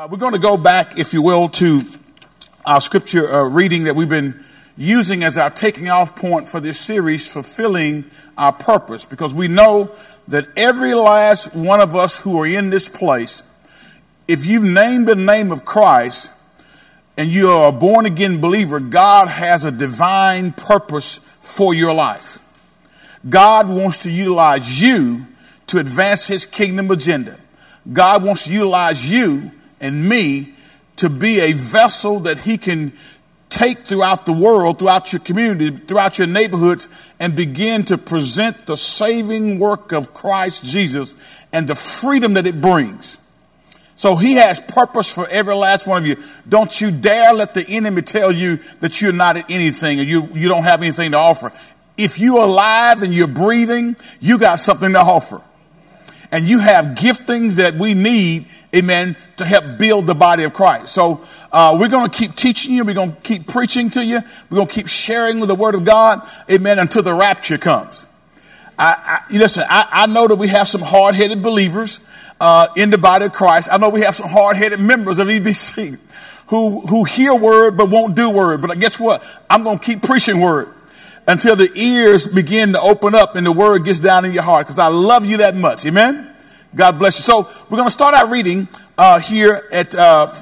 Uh, we're going to go back, if you will, to our scripture uh, reading that we've been using as our taking off point for this series, fulfilling our purpose, because we know that every last one of us who are in this place, if you've named the name of Christ and you are a born again believer, God has a divine purpose for your life. God wants to utilize you to advance his kingdom agenda. God wants to utilize you and me to be a vessel that he can take throughout the world, throughout your community, throughout your neighborhoods, and begin to present the saving work of Christ Jesus and the freedom that it brings. So he has purpose for every last one of you. Don't you dare let the enemy tell you that you're not anything or you, you don't have anything to offer. If you're alive and you're breathing, you got something to offer and you have giftings that we need, amen, to help build the body of Christ. So uh, we're going to keep teaching you. We're going to keep preaching to you. We're going to keep sharing with the Word of God, amen, until the rapture comes. I, I listen. I, I, know that we have some hard-headed believers uh, in the body of Christ. I know we have some hard-headed members of EBC who who hear word but won't do word. But guess what? I'm going to keep preaching word until the ears begin to open up and the word gets down in your heart because I love you that much. Amen. God bless you. So we're going to start our reading uh, here at uh,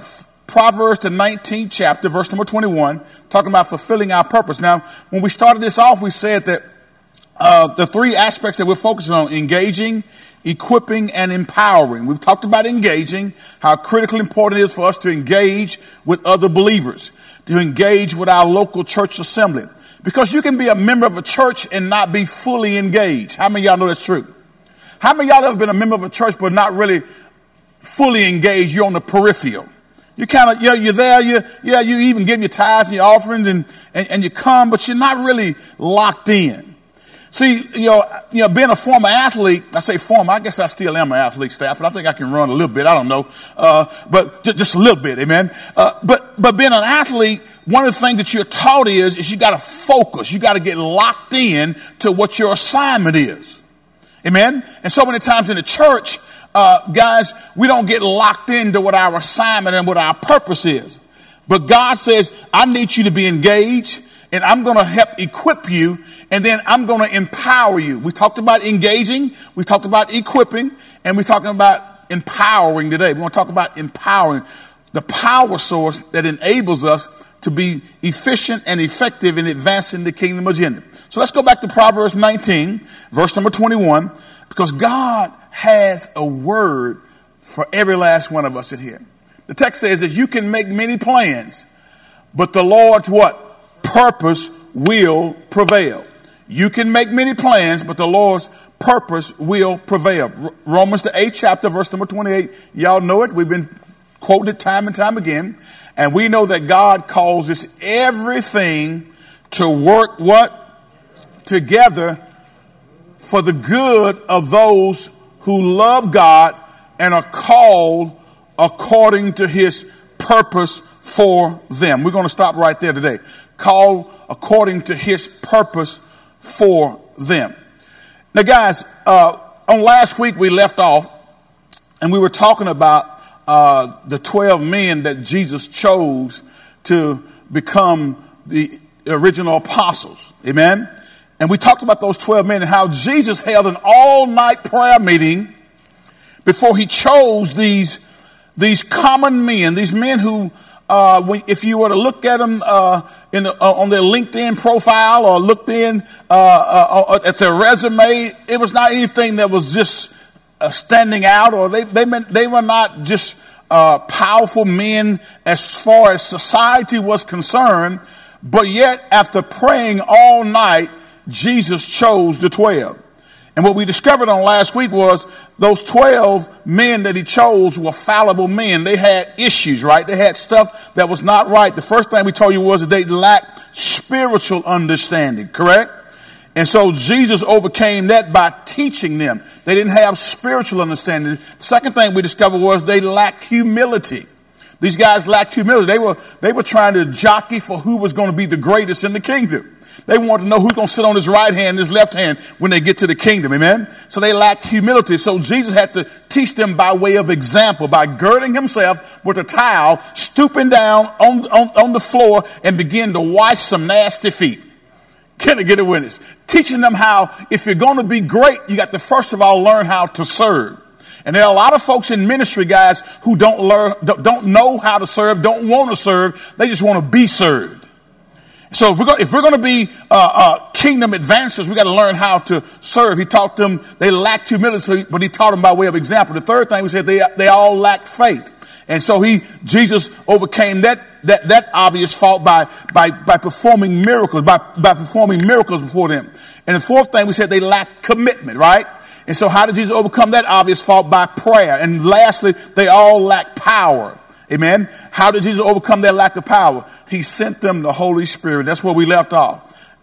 Proverbs, the 19th chapter, verse number 21, talking about fulfilling our purpose. Now, when we started this off, we said that uh, the three aspects that we're focusing on engaging, equipping, and empowering. We've talked about engaging, how critically important it is for us to engage with other believers, to engage with our local church assembly. Because you can be a member of a church and not be fully engaged. How many of y'all know that's true? How many y'all ever been a member of a church but not really fully engaged? You're on the peripheral. You kind of, yeah, you're there, you, yeah, you even give your tithes and your offerings and, and, and you come, but you're not really locked in. See, you know, you know, being a former athlete, I say former, I guess I still am an athlete staff, and I think I can run a little bit, I don't know, uh, but just, just, a little bit, amen. Uh, but, but being an athlete, one of the things that you're taught is, is you gotta focus, you gotta get locked in to what your assignment is. Amen? And so many times in the church, uh, guys, we don't get locked into what our assignment and what our purpose is. But God says, I need you to be engaged and I'm going to help equip you and then I'm going to empower you. We talked about engaging, we talked about equipping, and we're talking about empowering today. We're going to talk about empowering the power source that enables us to be efficient and effective in advancing the kingdom agenda. So let's go back to Proverbs 19, verse number 21, because God has a word for every last one of us in here. The text says that you can make many plans, but the Lord's what? Purpose will prevail. You can make many plans, but the Lord's purpose will prevail. Romans the 8th chapter, verse number 28. Y'all know it. We've been quoting it time and time again. And we know that God causes everything to work what? Together for the good of those who love God and are called according to his purpose for them. We're going to stop right there today. Called according to his purpose for them. Now, guys, uh, on last week we left off and we were talking about uh, the 12 men that Jesus chose to become the original apostles. Amen. And we talked about those 12 men and how Jesus held an all night prayer meeting before he chose these, these common men, these men who, uh, when, if you were to look at them uh, in the, uh, on their LinkedIn profile or looked in uh, uh, at their resume, it was not anything that was just uh, standing out, or they they meant, they were not just uh, powerful men as far as society was concerned, but yet after praying all night, Jesus chose the twelve. And what we discovered on last week was those 12 men that he chose were fallible men. They had issues, right? They had stuff that was not right. The first thing we told you was that they lacked spiritual understanding, correct? And so Jesus overcame that by teaching them. They didn't have spiritual understanding. The second thing we discovered was they lacked humility. These guys lacked humility. They were, they were trying to jockey for who was going to be the greatest in the kingdom. They want to know who's going to sit on his right hand and his left hand when they get to the kingdom. Amen. So they lack humility. So Jesus had to teach them by way of example, by girding himself with a towel, stooping down on, on, on the floor and begin to wash some nasty feet. Can I get a witness? Teaching them how, if you're going to be great, you got to first of all learn how to serve. And there are a lot of folks in ministry, guys, who don't learn, don't know how to serve, don't want to serve. They just want to be served. So if we're going, if we're going to be uh, uh, kingdom advancers, we got to learn how to serve. He taught them they lacked humility, but he taught them by way of example. The third thing we said they they all lacked faith. And so he, Jesus overcame that, that, that obvious fault by, by, by performing miracles, by, by performing miracles before them. And the fourth thing we said they lacked commitment, right? And so how did Jesus overcome that obvious fault? By prayer. And lastly, they all lacked power. Amen. How did Jesus overcome their lack of power? He sent them the Holy Spirit. That's where we left off.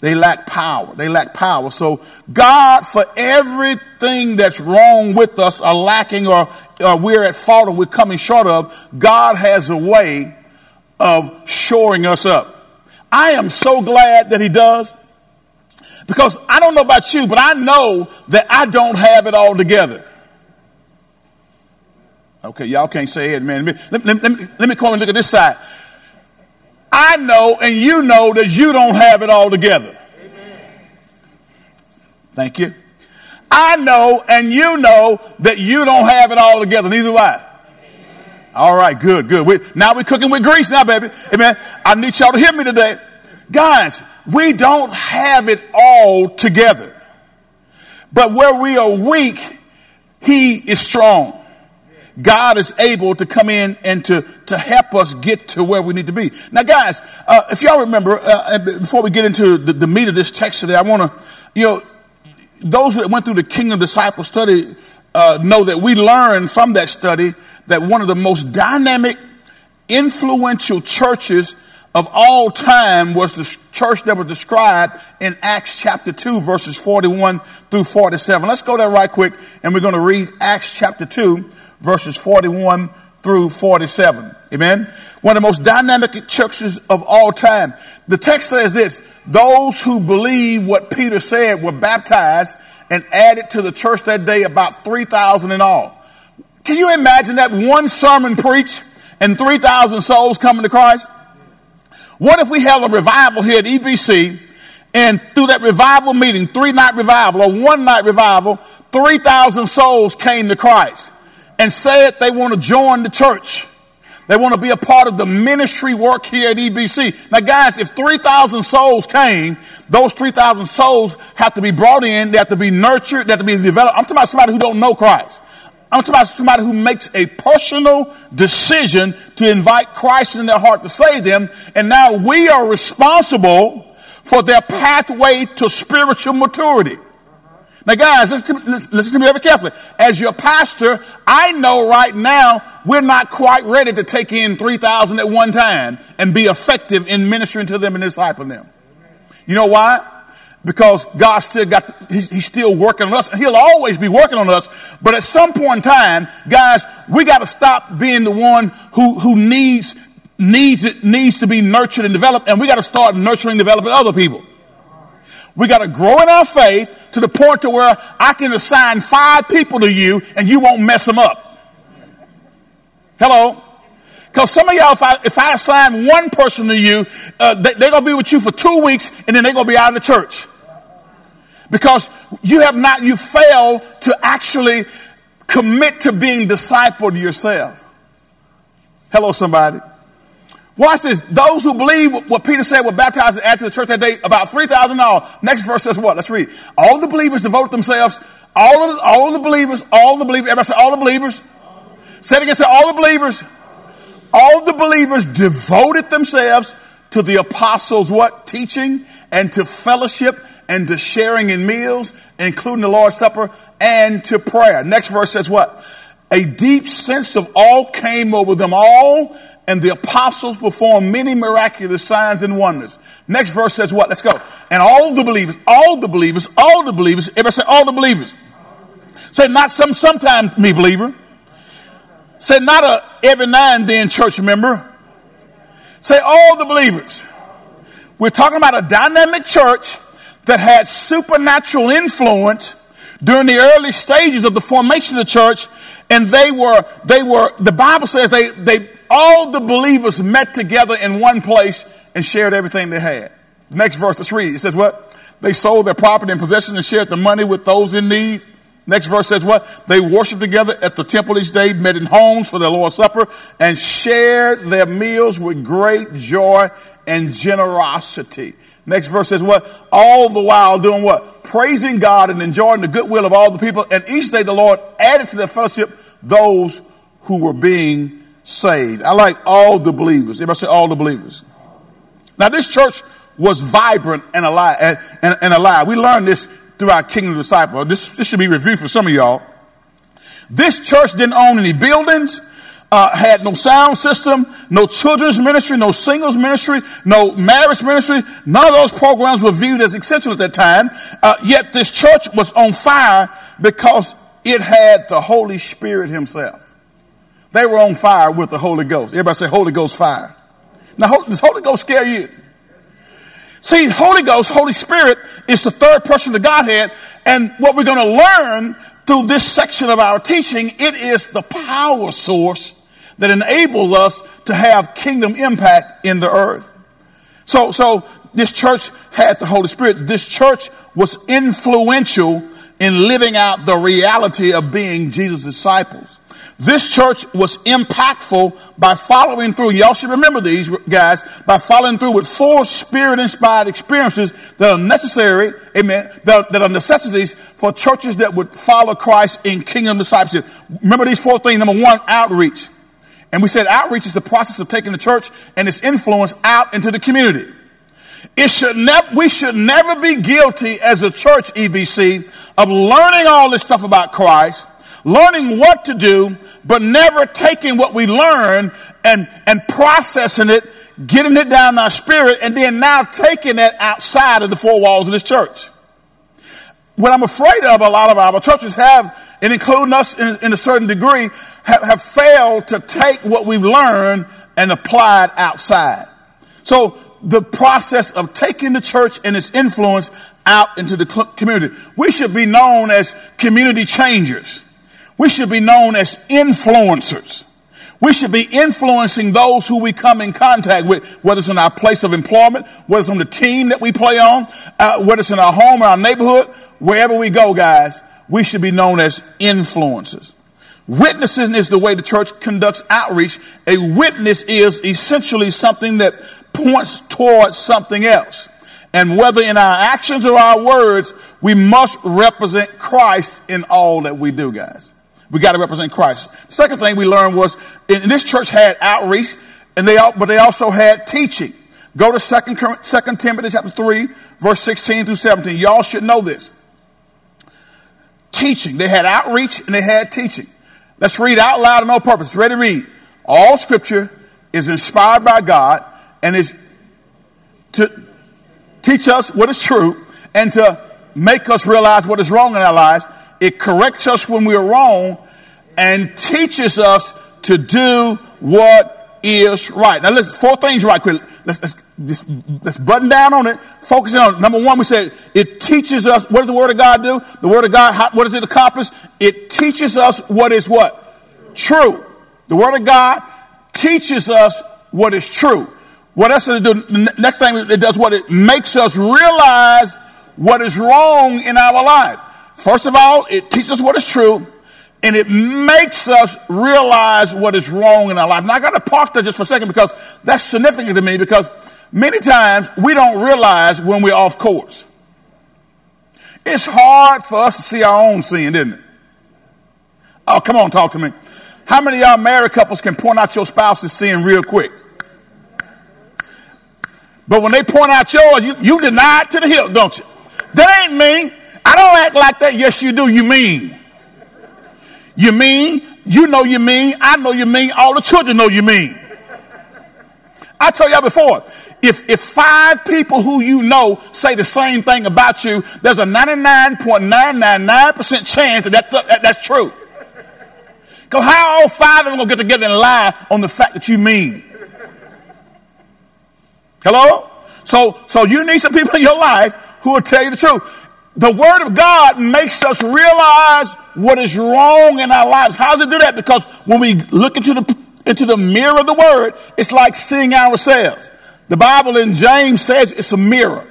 They lack power. They lack power. So God, for everything that's wrong with us or lacking or, or we're at fault or we're coming short of, God has a way of shoring us up. I am so glad that he does because I don't know about you, but I know that I don't have it all together. Okay, y'all can't say it, man. Let, let, let, me, let me come and look at this side. I know and you know that you don't have it all together. Thank you. I know and you know that you don't have it all together. Neither do I. All right, good, good. We, now we're cooking with grease now, baby. Amen. I need y'all to hear me today. Guys, we don't have it all together. But where we are weak, he is strong. God is able to come in and to, to help us get to where we need to be. Now, guys, uh, if y'all remember, uh, before we get into the, the meat of this text today, I want to, you know, those that went through the Kingdom Disciple study uh, know that we learned from that study that one of the most dynamic, influential churches of all time was the church that was described in Acts chapter 2, verses 41 through 47. Let's go there right quick, and we're going to read Acts chapter 2, verses 41 through 47. Amen. One of the most dynamic churches of all time. The text says this, those who believe what Peter said were baptized and added to the church that day about 3,000 in all. Can you imagine that one sermon preached and 3,000 souls coming to Christ? What if we held a revival here at EBC and through that revival meeting, three night revival or one night revival, 3,000 souls came to Christ? And said they want to join the church. They want to be a part of the ministry work here at EBC. Now, guys, if 3,000 souls came, those 3,000 souls have to be brought in, they have to be nurtured, they have to be developed. I'm talking about somebody who don't know Christ. I'm talking about somebody who makes a personal decision to invite Christ in their heart to save them. And now we are responsible for their pathway to spiritual maturity. Now, guys, listen to, listen to me very carefully. As your pastor, I know right now we're not quite ready to take in 3,000 at one time and be effective in ministering to them and discipling them. You know why? Because God still got, he's, he's still working on us and he'll always be working on us. But at some point in time, guys, we got to stop being the one who, who needs, needs it, needs to be nurtured and developed and we got to start nurturing developing other people. We got to grow in our faith to the point to where I can assign five people to you and you won't mess them up. Hello? Because some of y'all, if I, if I assign one person to you, uh, they, they're going to be with you for two weeks and then they're going to be out of the church. Because you have not, you failed to actually commit to being discipled yourself. Hello, somebody. Watch this. Those who believe what Peter said were baptized after the church that day, about 3,000 all. Next verse says what? Let's read. All the believers devote themselves, all of the, all of the believers, all the believers, everybody say all the believers. Say it again, say all the believers. All the believers devoted themselves to the apostles' what? Teaching and to fellowship and to sharing in meals, including the Lord's Supper and to prayer. Next verse says what? A deep sense of awe came over them all and the apostles performed many miraculous signs and wonders. Next verse says what? Let's go. And all the believers, all the believers, all the believers, everybody say all the believers. Say not some sometimes me believer. Say not a every now and then church member. Say all the believers We're talking about a dynamic church that had supernatural influence during the early stages of the formation of the church. And they were, they were, the Bible says they, they, all the believers met together in one place and shared everything they had. Next verse, let's read. It says what? They sold their property and possessions and shared the money with those in need. Next verse says what? They worshiped together at the temple each day, met in homes for their Lord's Supper, and shared their meals with great joy and generosity. Next verse says what? All the while doing what? Praising God and enjoying the goodwill of all the people. And each day the Lord added to their fellowship those who were being saved. I like all the believers. Everybody say all the believers. Now this church was vibrant and alive. And, and, and alive. We learned this through our Kingdom Disciple. This, this should be reviewed for some of y'all. This church didn't own any buildings, uh, had no sound system, no children's ministry, no singles ministry, no marriage ministry. None of those programs were viewed as essential at that time. Uh, yet this church was on fire because it had the Holy Spirit Himself. They were on fire with the Holy Ghost. Everybody say Holy Ghost fire. Now, does Holy Ghost scare you? See, Holy Ghost, Holy Spirit is the third person of the Godhead. And what we're going to learn through this section of our teaching, it is the power source that enables us to have kingdom impact in the earth. So, so this church had the Holy Spirit. This church was influential in living out the reality of being Jesus' disciples. This church was impactful by following through. Y'all should remember these guys by following through with four spirit inspired experiences that are necessary, amen, that, that, are necessities for churches that would follow Christ in kingdom discipleship. Remember these four things. Number one, outreach. And we said outreach is the process of taking the church and its influence out into the community. It should never, we should never be guilty as a church, EBC, of learning all this stuff about Christ learning what to do, but never taking what we learn and, and processing it, getting it down in our spirit, and then now taking it outside of the four walls of this church. What I'm afraid of, a lot of our churches have, and including us in, in a certain degree, have, have failed to take what we've learned and apply it outside. So the process of taking the church and its influence out into the community. We should be known as community changers. We should be known as influencers. We should be influencing those who we come in contact with, whether it's in our place of employment, whether it's on the team that we play on, uh, whether it's in our home or our neighborhood, wherever we go, guys, we should be known as influencers. Witnessing is the way the church conducts outreach. A witness is essentially something that points towards something else. And whether in our actions or our words, we must represent Christ in all that we do, guys. We got to represent Christ. Second thing we learned was, in this church had outreach, and they all, but they also had teaching. Go to Second, Second Timothy chapter 3, verse 16 through 17. Y'all should know this. Teaching. They had outreach and they had teaching. Let's read out loud and no purpose. Ready to read. All scripture is inspired by God and is to teach us what is true and to make us realize what is wrong in our lives it corrects us when we're wrong and teaches us to do what is right. Now, let's four things right quick. Let's, let's, just, let's button down on it. Focusing on it. number one, we said it teaches us. What does the Word of God do? The Word of God, how, what does it accomplish? It teaches us what is what true. The Word of God teaches us what is true. What else does it do? The next thing it does, what it makes us realize what is wrong in our life. First of all, it teaches us what is true and it makes us realize what is wrong in our life. Now I got to park there just for a second because that's significant to me because many times we don't realize when we're off course. It's hard for us to see our own sin, isn't it? Oh, come on, talk to me. How many y'all married couples can point out your spouse's sin real quick? But when they point out yours, you, you deny it to the hilt, don't you? That ain't me. I don't act like that. Yes, you do. You mean. You mean. You know you mean. I know you mean. All the children know you mean. I told y'all before, if, if five people who you know say the same thing about you, there's a 99.999% chance that, that, that that's true. Because how all five of them going to get together and lie on the fact that you mean? Hello? So, so you need some people in your life who will tell you the truth. The word of God makes us realize what is wrong in our lives. How does it do that? Because when we look into the, into the mirror of the word, it's like seeing ourselves. The Bible in James says it's a mirror.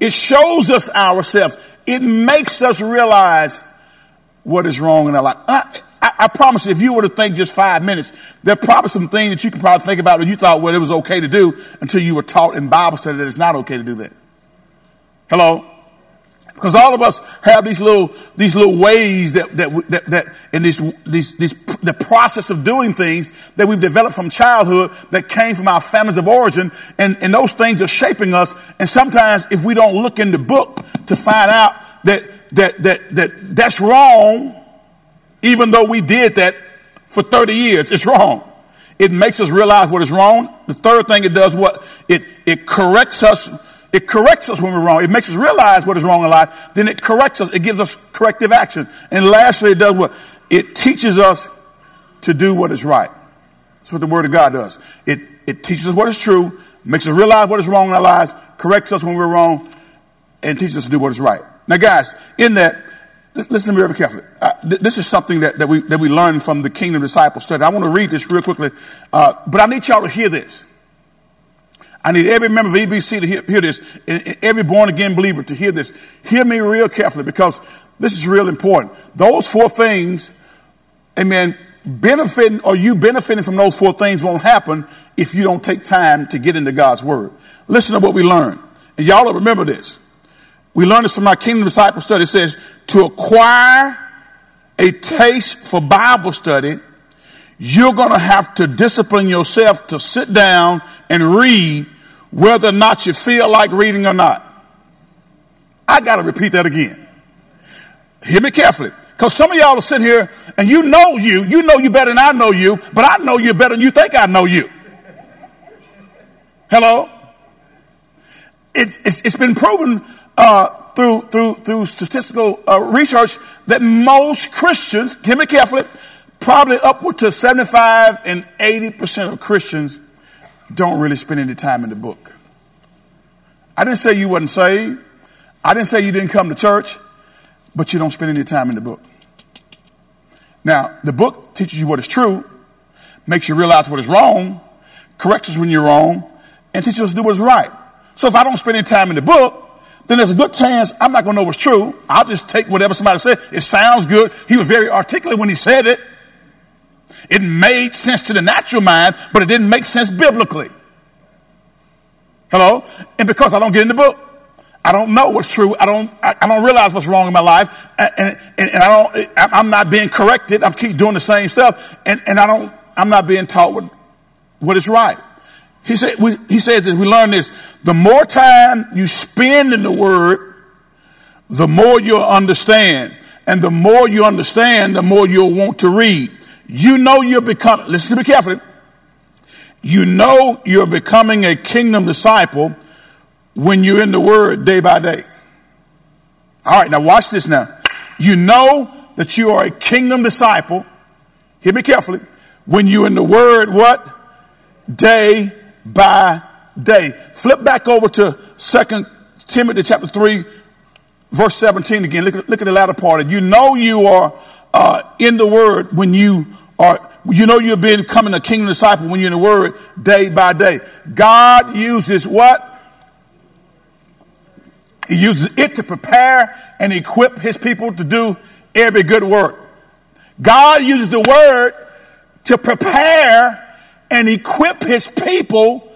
It shows us ourselves. It makes us realize what is wrong in our life. I, I, I, promise you, if you were to think just five minutes, there are probably some things that you can probably think about that you thought, well, it was okay to do until you were taught in Bible study that it's not okay to do that. Hello? Because all of us have these little, these little ways that, that, that, that in this, these, the process of doing things that we've developed from childhood that came from our families of origin. And, and those things are shaping us. And sometimes if we don't look in the book to find out that, that, that, that that's wrong, even though we did that for 30 years, it's wrong. It makes us realize what is wrong. The third thing it does what? It, it corrects us it corrects us when we're wrong. It makes us realize what is wrong in life. Then it corrects us. It gives us corrective action. And lastly, it does what? It teaches us to do what is right. That's what the Word of God does. It, it teaches us what is true, makes us realize what is wrong in our lives, corrects us when we're wrong, and teaches us to do what is right. Now, guys, in that, listen to me very carefully. Uh, th- this is something that, that, we, that we learned from the Kingdom Disciple study. I want to read this real quickly, uh, but I need y'all to hear this. I need every member of EBC to hear, hear this, and every born again believer to hear this. Hear me real carefully because this is real important. Those four things, amen, benefiting or you benefiting from those four things won't happen if you don't take time to get into God's word. Listen to what we learned. And y'all will remember this. We learned this from our Kingdom Disciple study. It says to acquire a taste for Bible study, you're going to have to discipline yourself to sit down and read whether or not you feel like reading or not. I got to repeat that again. Hear me carefully. Because some of y'all are sitting here and you know you, you know you better than I know you, but I know you better than you think I know you. Hello? It's, it's, it's been proven uh, through, through, through statistical uh, research that most Christians, hear me carefully, probably upward to 75 and 80% of Christians don't really spend any time in the book. I didn't say you wasn't saved. I didn't say you didn't come to church, but you don't spend any time in the book. Now, the book teaches you what is true, makes you realize what is wrong, corrects us when you're wrong, and teaches us to do what is right. So if I don't spend any time in the book, then there's a good chance I'm not going to know what's true. I'll just take whatever somebody said. It sounds good. He was very articulate when he said it. It made sense to the natural mind, but it didn't make sense biblically. Hello? And because I don't get in the book, I don't know what's true. I don't, I, I don't realize what's wrong in my life. And, and, and, I don't, I'm not being corrected. I keep doing the same stuff. And, and I don't, I'm not being taught what, what is right. He said, we, he says that we learn this. The more time you spend in the word, the more you'll understand. And the more you understand, the more you'll want to read. You know you're becoming, listen to me carefully. You know you're becoming a kingdom disciple when you're in the word day by day. All right, now watch this now. You know that you are a kingdom disciple. Hear me carefully. When you're in the word, what? Day by day. Flip back over to Second Timothy chapter 3, verse 17 again. Look, look at the latter part. You know you are uh, in the word when you or you know you're becoming a kingdom disciple when you're in the word day by day. God uses what? He uses it to prepare and equip his people to do every good work. God uses the word to prepare and equip his people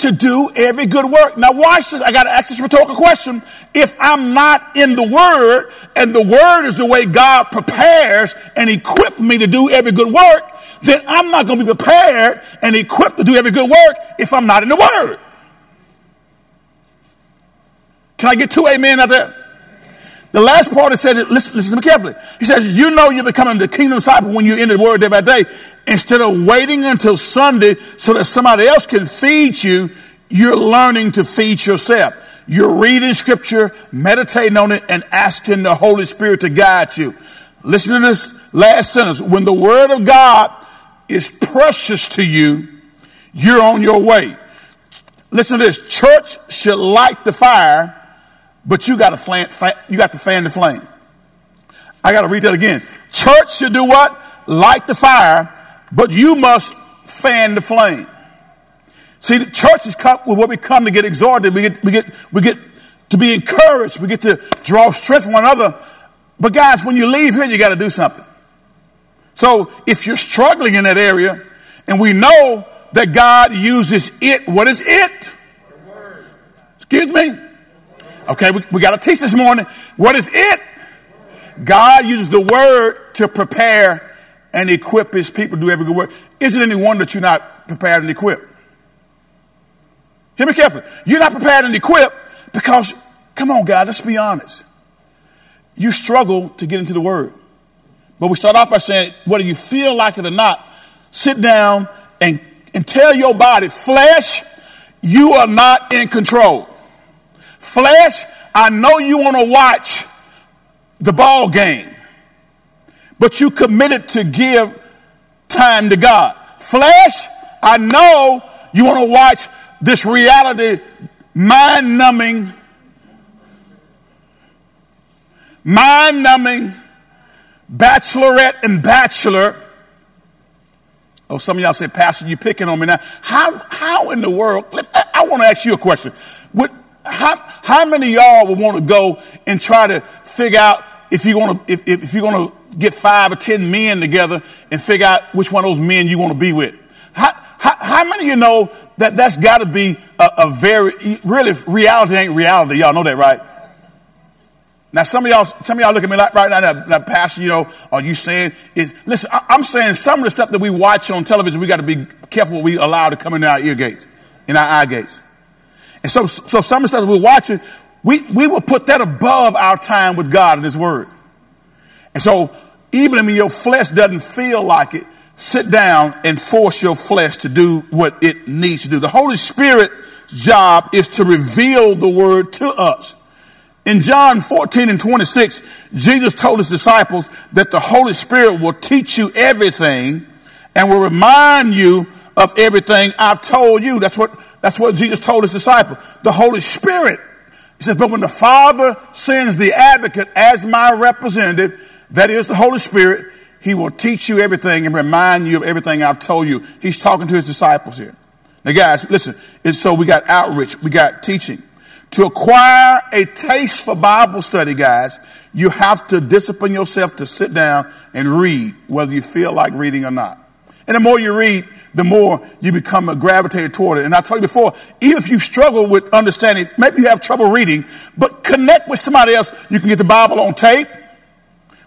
to do every good work. Now watch this. I got to ask this rhetorical question. If I'm not in the word and the word is the way God prepares and equips me to do every good work, then I'm not going to be prepared and equipped to do every good work if I'm not in the word. Can I get two amen out there? The last part it says, listen, listen to me carefully. He says, you know you're becoming the kingdom disciple when you're in the word day by day. Instead of waiting until Sunday so that somebody else can feed you, you're learning to feed yourself. You're reading scripture, meditating on it, and asking the Holy Spirit to guide you. Listen to this last sentence. When the word of God is precious to you, you're on your way. Listen to this. Church should light the fire, but you got to fan, you got to fan the flame. I got to read that again. Church should do what? Light the fire, but you must fan the flame. See, the church is come with what we come to get exhorted. We get, we get, we get to be encouraged. We get to draw strength from one another. But guys, when you leave here, you got to do something. So if you're struggling in that area, and we know that God uses it, what is it? Excuse me? Okay, we, we got to teach this morning. What is it? God uses the word to prepare and equip his people to do every good work. Is it any wonder that you're not prepared and equipped? Hear me carefully. You're not prepared and equipped because, come on, God, let's be honest. You struggle to get into the word. But we start off by saying, whether you feel like it or not, sit down and, and tell your body, flesh, you are not in control. Flesh, I know you want to watch the ball game, but you committed to give time to God. Flesh, I know you want to watch this reality mind numbing, mind numbing bachelorette and bachelor. Oh, some of y'all say, Pastor, you picking on me now. How, how in the world? I, I want to ask you a question. Would, how, how many y'all would want to go and try to figure out if you're going to, if, if you're going to get five or ten men together and figure out which one of those men you want to be with? How, how, how many of you know that that's got to be a, a very, really, reality ain't reality. Y'all know that, right? Now, some of y'all, some of y'all look at me like right now, that, that pastor, you know, are you saying is, listen, I, am saying some of the stuff that we watch on television, we got to be careful what we allow to come in our ear gates, in our eye gates. And so, so some of the stuff we're watching, we, we will put that above our time with God and His Word. And so, even if your flesh doesn't feel like it, sit down and force your flesh to do what it needs to do. The Holy Spirit's job is to reveal the Word to us. In John 14 and 26, Jesus told his disciples that the Holy Spirit will teach you everything and will remind you of everything I've told you. That's what, that's what Jesus told his disciples. The Holy Spirit. He says, but when the Father sends the advocate as my representative, that is the Holy Spirit, he will teach you everything and remind you of everything I've told you. He's talking to his disciples here. Now guys, listen, it's so we got outreach, we got teaching. To acquire a taste for Bible study, guys, you have to discipline yourself to sit down and read, whether you feel like reading or not. And the more you read, the more you become gravitated toward it. And I told you before, even if you struggle with understanding, maybe you have trouble reading, but connect with somebody else. You can get the Bible on tape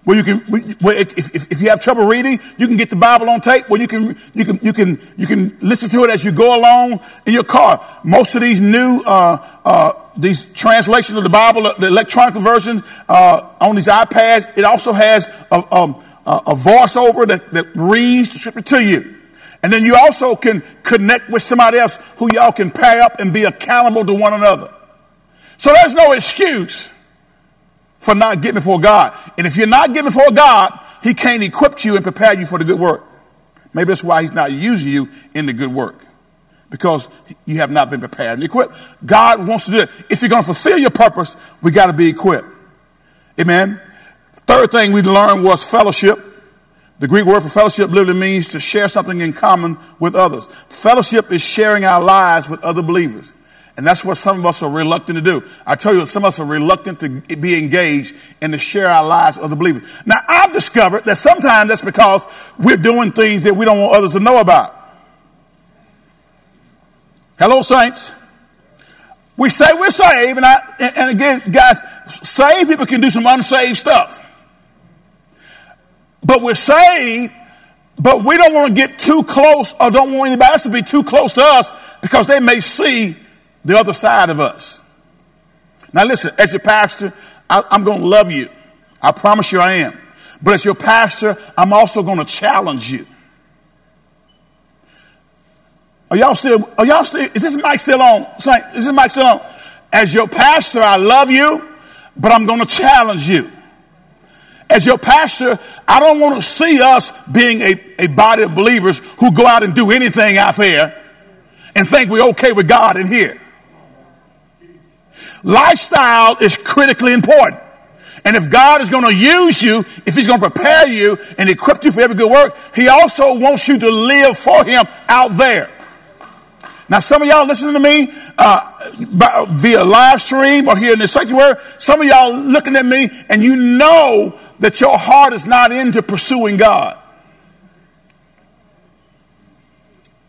where you can, where if, if, if, you have trouble reading, you can get the Bible on tape where you can, you can, you can, you can listen to it as you go along in your car. Most of these new, uh, uh, these translations of the Bible, the electronic version, uh, on these iPads, it also has a, um, a, voiceover that, that reads the scripture to you. And then you also can connect with somebody else who y'all can pair up and be accountable to one another. So there's no excuse for not getting before God. And if you're not getting before God, He can't equip you and prepare you for the good work. Maybe that's why He's not using you in the good work. Because you have not been prepared and equipped. God wants to do it. If you're going to fulfill your purpose, we got to be equipped. Amen. Third thing we learned was fellowship. The Greek word for fellowship literally means to share something in common with others. Fellowship is sharing our lives with other believers. And that's what some of us are reluctant to do. I tell you, some of us are reluctant to be engaged and to share our lives with other believers. Now, I've discovered that sometimes that's because we're doing things that we don't want others to know about. Hello, saints. We say we're saved, and, I, and again, guys, saved people can do some unsaved stuff. But we're saved, but we don't want to get too close or don't want anybody else to be too close to us because they may see the other side of us. Now, listen, as your pastor, I, I'm going to love you. I promise you I am. But as your pastor, I'm also going to challenge you. Are y'all still, are y'all still, is this mic still on? Saint, is this mic still on? As your pastor, I love you, but I'm going to challenge you. As your pastor, I don't want to see us being a, a body of believers who go out and do anything out there and think we're okay with God in here. Lifestyle is critically important. And if God is going to use you, if He's going to prepare you and equip you for every good work, He also wants you to live for Him out there. Now, some of y'all listening to me uh, via live stream or here in the sanctuary, some of y'all looking at me and you know that your heart is not into pursuing God.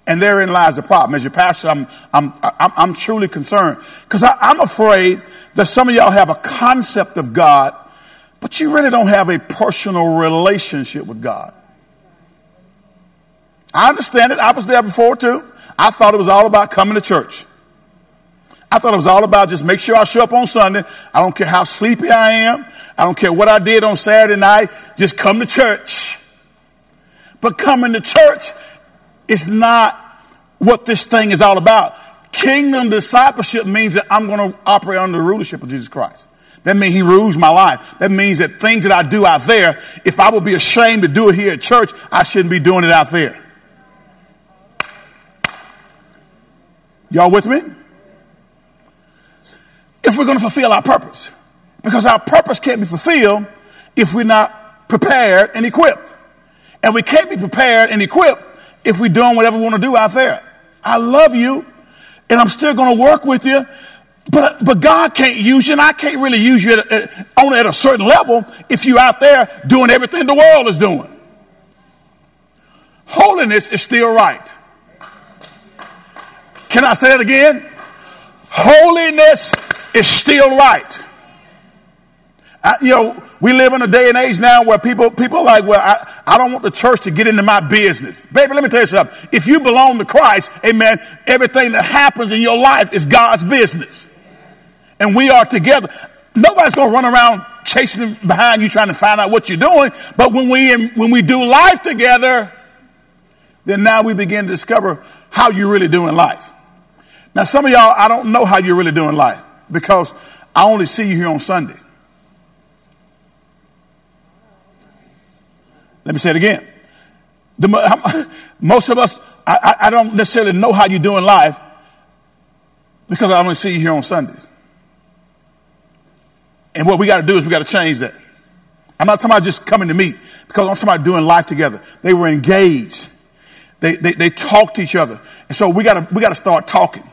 And therein lies the problem. As your pastor, I'm, I'm, I'm, I'm truly concerned because I'm afraid that some of y'all have a concept of God, but you really don't have a personal relationship with God. I understand it. I was there before too. I thought it was all about coming to church. I thought it was all about just make sure I show up on Sunday. I don't care how sleepy I am. I don't care what I did on Saturday night. Just come to church. But coming to church is not what this thing is all about. Kingdom discipleship means that I'm going to operate under the rulership of Jesus Christ. That means he rules my life. That means that things that I do out there, if I would be ashamed to do it here at church, I shouldn't be doing it out there. Y'all with me? If we're going to fulfill our purpose. Because our purpose can't be fulfilled if we're not prepared and equipped. And we can't be prepared and equipped if we're doing whatever we want to do out there. I love you and I'm still going to work with you. But, but God can't use you and I can't really use you at, at, only at a certain level if you're out there doing everything the world is doing. Holiness is still right. Can I say it again? Holiness is still right. I, you know, we live in a day and age now where people people are like, well, I, I don't want the church to get into my business. Baby, let me tell you something. If you belong to Christ, amen, everything that happens in your life is God's business. And we are together. Nobody's going to run around chasing behind you trying to find out what you're doing. But when we, when we do life together, then now we begin to discover how you're really doing life. Now, some of y'all, I don't know how you're really doing life because I only see you here on Sunday. Let me say it again. The, most of us, I, I, don't necessarily know how you're doing life because I only see you here on Sundays. And what we got to do is we got to change that. I'm not talking about just coming to meet because I'm talking about doing life together. They were engaged. They, they, they talked to each other. And so we got to, we got to start talking.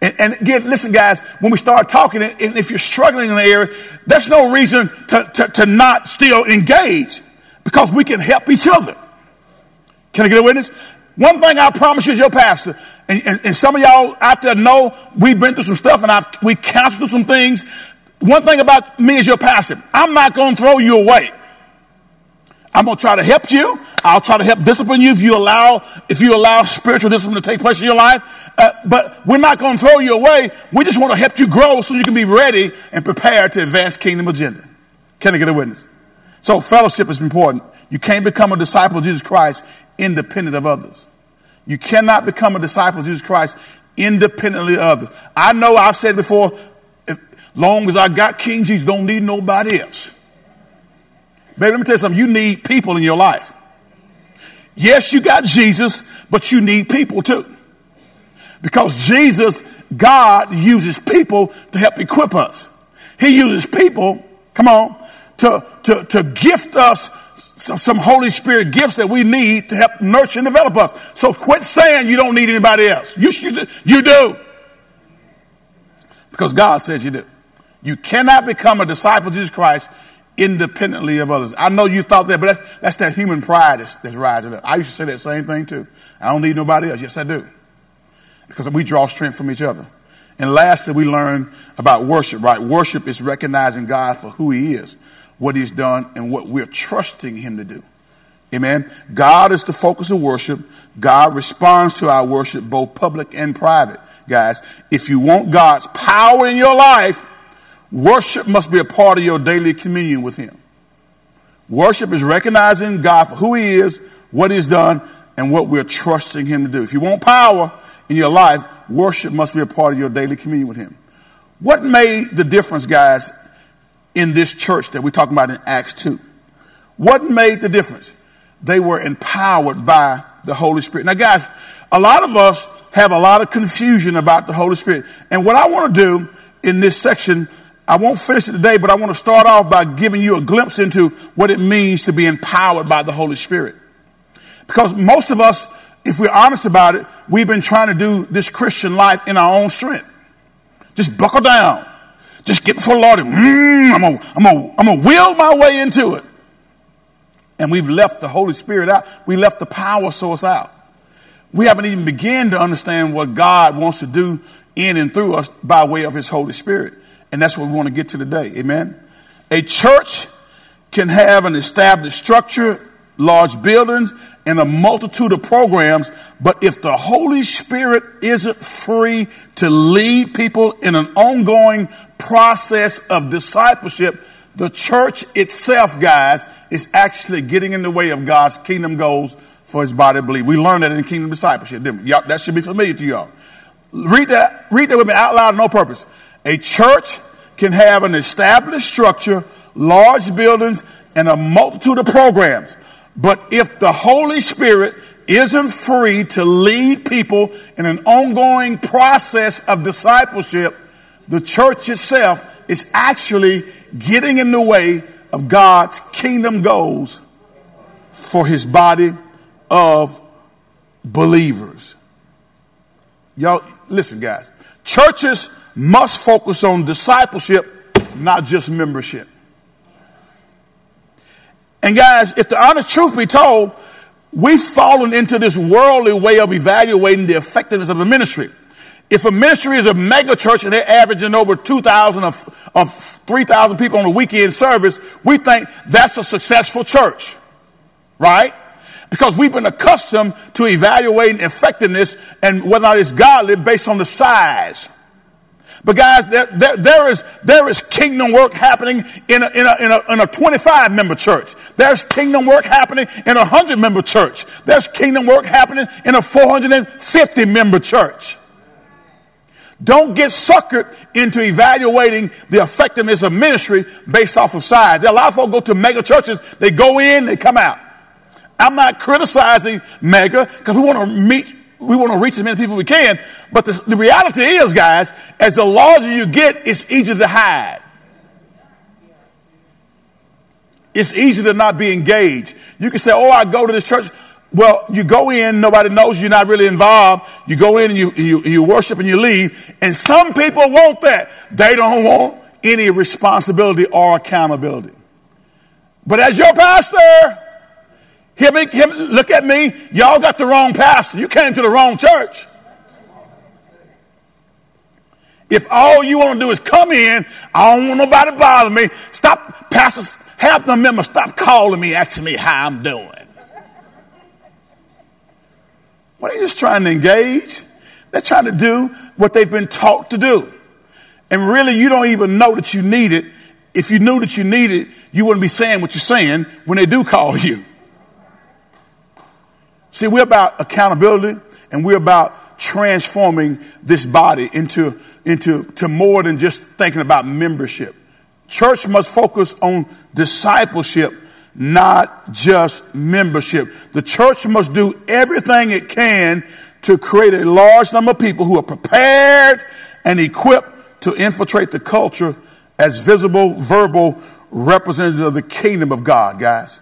And, and, again, listen, guys, when we start talking, and if you're struggling in the area, there's no reason to, to, to not still engage because we can help each other. Can I get a witness? One thing I promise you as your pastor, and, and, and some of y'all out there know we've been through some stuff and I've, we counseled some things. One thing about me as your pastor, I'm not going to throw you away. I'm going to try to help you. I'll try to help discipline you if you allow, if you allow spiritual discipline to take place in your life. Uh, but we're not going to throw you away. We just want to help you grow so you can be ready and prepared to advance kingdom agenda. Can I get a witness? So fellowship is important. You can't become a disciple of Jesus Christ independent of others. You cannot become a disciple of Jesus Christ independently of others. I know I've said before, as long as I got King Jesus, don't need nobody else. Baby, let me tell you something. You need people in your life. Yes, you got Jesus, but you need people too. Because Jesus, God uses people to help equip us. He uses people, come on, to, to, to gift us some, some Holy Spirit gifts that we need to help nurture and develop us. So quit saying you don't need anybody else. You should, you do. Because God says you do. You cannot become a disciple of Jesus Christ independently of others. I know you thought that, but that's, that's that human pride that's, that's rising up. I used to say that same thing too. I don't need nobody else. Yes, I do. Because we draw strength from each other. And lastly, we learn about worship, right? Worship is recognizing God for who he is, what he's done, and what we're trusting him to do. Amen. God is the focus of worship. God responds to our worship, both public and private. Guys, if you want God's power in your life, Worship must be a part of your daily communion with Him. Worship is recognizing God for who He is, what He's done, and what we're trusting Him to do. If you want power in your life, worship must be a part of your daily communion with Him. What made the difference, guys, in this church that we're talking about in Acts 2? What made the difference? They were empowered by the Holy Spirit. Now, guys, a lot of us have a lot of confusion about the Holy Spirit. And what I want to do in this section, I won't finish it today, but I want to start off by giving you a glimpse into what it means to be empowered by the Holy Spirit. Because most of us, if we're honest about it, we've been trying to do this Christian life in our own strength. Just buckle down. Just get before the Lord and mm, I'm gonna, I'm gonna, I'm gonna will my way into it. And we've left the Holy Spirit out. We left the power source out. We haven't even begun to understand what God wants to do in and through us by way of His Holy Spirit. And that's what we want to get to today. Amen. A church can have an established structure, large buildings, and a multitude of programs, but if the Holy Spirit isn't free to lead people in an ongoing process of discipleship, the church itself, guys, is actually getting in the way of God's kingdom goals for his body to believe. We learned that in kingdom discipleship, didn't we? Yep, that should be familiar to y'all. Read that, read that with me out loud, no purpose. A church can have an established structure, large buildings, and a multitude of programs. But if the Holy Spirit isn't free to lead people in an ongoing process of discipleship, the church itself is actually getting in the way of God's kingdom goals for his body of believers. Y'all, listen, guys. Churches must focus on discipleship, not just membership. And guys, if the honest truth be told, we've fallen into this worldly way of evaluating the effectiveness of the ministry. If a ministry is a mega church and they're averaging over 2,000 of, of 3,000 people on a weekend service, we think that's a successful church. Right? Because we've been accustomed to evaluating effectiveness and whether or not it's godly based on the size. But guys, there, there, there, is, there is kingdom work happening in a, in, a, in, a, in a 25 member church. There's kingdom work happening in a 100 member church. There's kingdom work happening in a 450 member church. Don't get suckered into evaluating the effectiveness of ministry based off of size. There are a lot of folks go to mega churches, they go in, they come out. I'm not criticizing mega because we want to meet we want to reach as many people we can. But the, the reality is, guys, as the larger you get, it's easier to hide. It's easy to not be engaged. You can say, Oh, I go to this church. Well, you go in, nobody knows you're not really involved. You go in and you, you, you worship and you leave. And some people want that. They don't want any responsibility or accountability. But as your pastor, Hear me, hear me, look at me. Y'all got the wrong pastor. You came to the wrong church. If all you want to do is come in, I don't want nobody to bother me. Stop, pastors, have the members stop calling me, asking me how I'm doing. What are you just trying to engage? They're trying to do what they've been taught to do. And really, you don't even know that you need it. If you knew that you need it, you wouldn't be saying what you're saying when they do call you. See, we're about accountability and we're about transforming this body into, into to more than just thinking about membership. Church must focus on discipleship, not just membership. The church must do everything it can to create a large number of people who are prepared and equipped to infiltrate the culture as visible, verbal representatives of the kingdom of God, guys.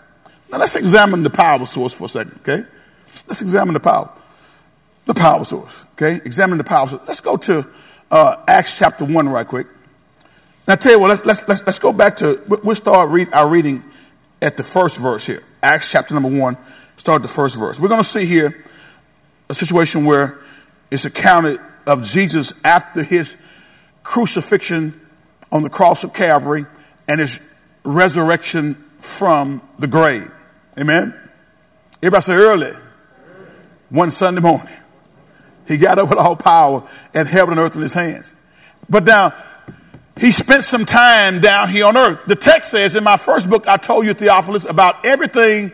Now let's examine the power source for a second, okay? Let's examine the power, the power source. Okay, examine the power source. Let's go to uh, Acts chapter one right quick. Now, tell you what, let's, let's, let's, let's go back to, we'll start read, our reading at the first verse here. Acts chapter number one, start the first verse. We're going to see here a situation where it's accounted of Jesus after his crucifixion on the cross of Calvary and his resurrection from the grave. Amen? Everybody say early one Sunday morning. He got up with all power and heaven and earth in his hands. But now, he spent some time down here on earth. The text says in my first book, I told you, Theophilus, about everything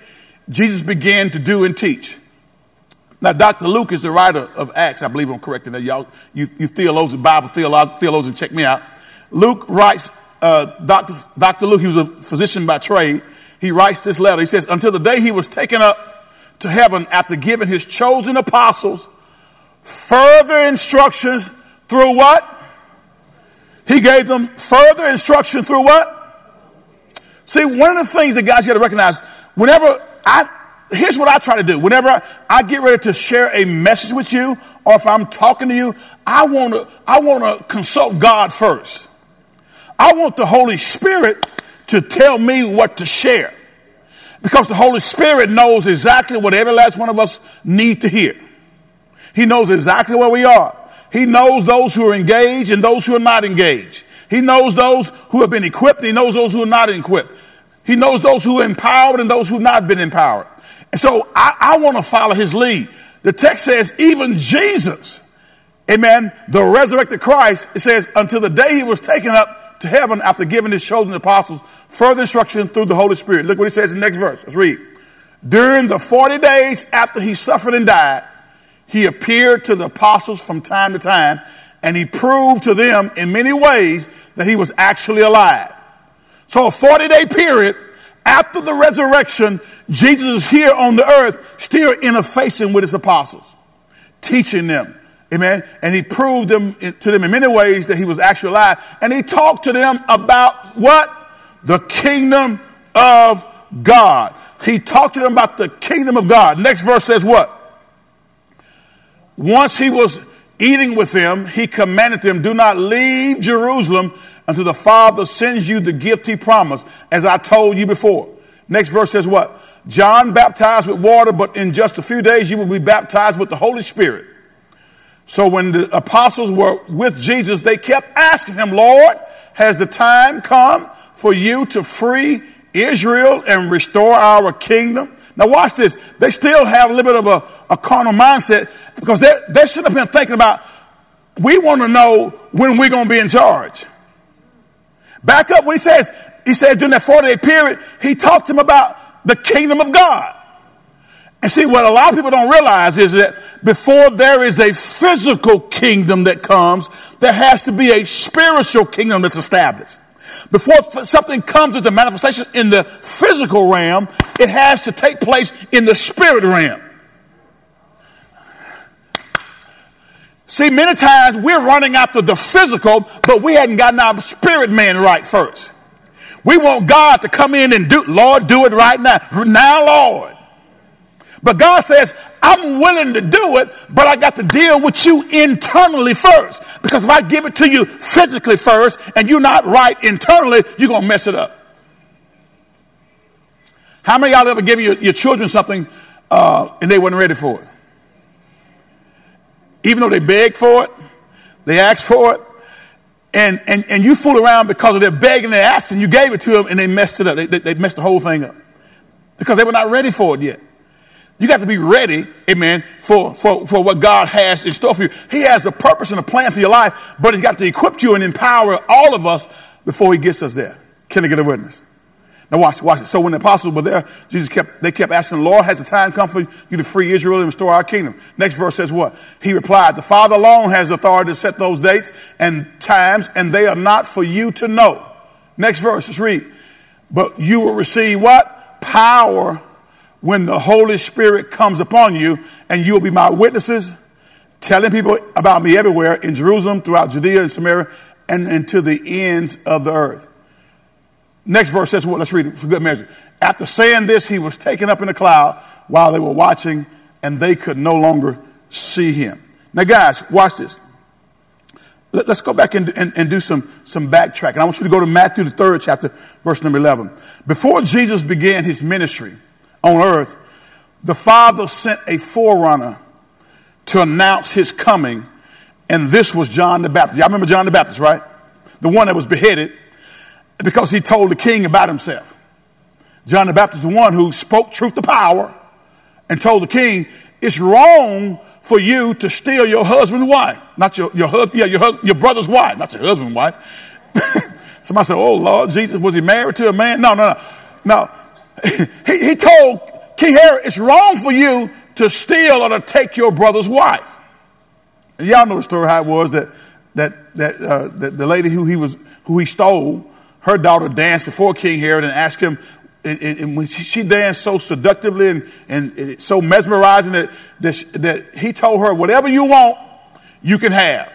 Jesus began to do and teach. Now, Dr. Luke is the writer of Acts. I believe I'm correct in that. Y'all, you, you theologians, Bible theologians, check me out. Luke writes, uh, Dr. Dr. Luke, he was a physician by trade. He writes this letter. He says, until the day he was taken up to heaven after giving his chosen apostles further instructions through what? He gave them further instruction through what? See, one of the things that guys got to recognize, whenever I, here's what I try to do. Whenever I get ready to share a message with you, or if I'm talking to you, I want to, I want to consult God first. I want the Holy Spirit to tell me what to share. Because the Holy Spirit knows exactly what every last one of us need to hear. He knows exactly where we are. He knows those who are engaged and those who are not engaged. He knows those who have been equipped. He knows those who are not equipped. He knows those who are empowered and those who have not been empowered. And so I, I want to follow his lead. The text says, even Jesus, amen, the resurrected Christ, it says, until the day he was taken up to heaven after giving his chosen apostles further instruction through the Holy Spirit. Look what he says in the next verse. Let's read. During the 40 days after he suffered and died, he appeared to the apostles from time to time, and he proved to them in many ways that he was actually alive. So a 40 day period after the resurrection, Jesus is here on the earth, still interfacing with his apostles, teaching them, Amen. And he proved them to them in many ways that he was actually alive. And he talked to them about what? The kingdom of God. He talked to them about the kingdom of God. Next verse says what? Once he was eating with them, he commanded them, do not leave Jerusalem until the Father sends you the gift he promised, as I told you before. Next verse says what? John baptized with water, but in just a few days you will be baptized with the Holy Spirit. So when the apostles were with Jesus, they kept asking him, Lord, has the time come for you to free Israel and restore our kingdom? Now watch this. They still have a little bit of a, a carnal mindset because they're, they should have been thinking about, we want to know when we're going to be in charge. Back up when he says, he says during that 40 day period, he talked to them about the kingdom of God. And see, what a lot of people don't realize is that before there is a physical kingdom that comes, there has to be a spiritual kingdom that's established. Before something comes into manifestation in the physical realm, it has to take place in the spirit realm. See, many times we're running after the physical, but we hadn't gotten our spirit man right first. We want God to come in and do, Lord, do it right now. Now, Lord. But God says, I'm willing to do it, but I got to deal with you internally first. Because if I give it to you physically first and you're not right internally, you're going to mess it up. How many y'all ever give your, your children something uh, and they weren't ready for it? Even though they begged for it, they asked for it, and, and, and you fool around because of their begging and asking, you gave it to them and they messed it up. They, they, they messed the whole thing up because they were not ready for it yet. You got to be ready, amen, for, for, for what God has in store for you. He has a purpose and a plan for your life, but He's got to equip you and empower all of us before He gets us there. Can I get a witness? Now watch, watch it. So when the apostles were there, Jesus kept, they kept asking, Lord, has the time come for you to free Israel and restore our kingdom? Next verse says what? He replied, the Father alone has authority to set those dates and times, and they are not for you to know. Next verse, let's read. But you will receive what? Power when the Holy Spirit comes upon you, and you will be my witnesses, telling people about me everywhere in Jerusalem, throughout Judea and Samaria, and, and to the ends of the earth. Next verse says, well, let's read it for good measure. After saying this, he was taken up in a cloud while they were watching, and they could no longer see him. Now, guys, watch this. Let, us go back and, and, and do some, some backtracking. I want you to go to Matthew, the third chapter, verse number 11. Before Jesus began his ministry, on earth, the Father sent a forerunner to announce his coming, and this was John the Baptist. Y'all remember John the Baptist, right? The one that was beheaded because he told the king about himself. John the Baptist, the one who spoke truth to power and told the king, it's wrong for you to steal your husband's wife. Not your, your husband, yeah, your, your brother's wife, not your husband's wife. Somebody said, oh Lord Jesus, was he married to a man? No, no, no. No, he, he told King Herod, it's wrong for you to steal or to take your brother's wife. And y'all know the story how it was that that that, uh, that the lady who he was who he stole, her daughter danced before King Herod and asked him and, and when she, danced so seductively and, and so mesmerizing that, that, that he told her, whatever you want, you can have.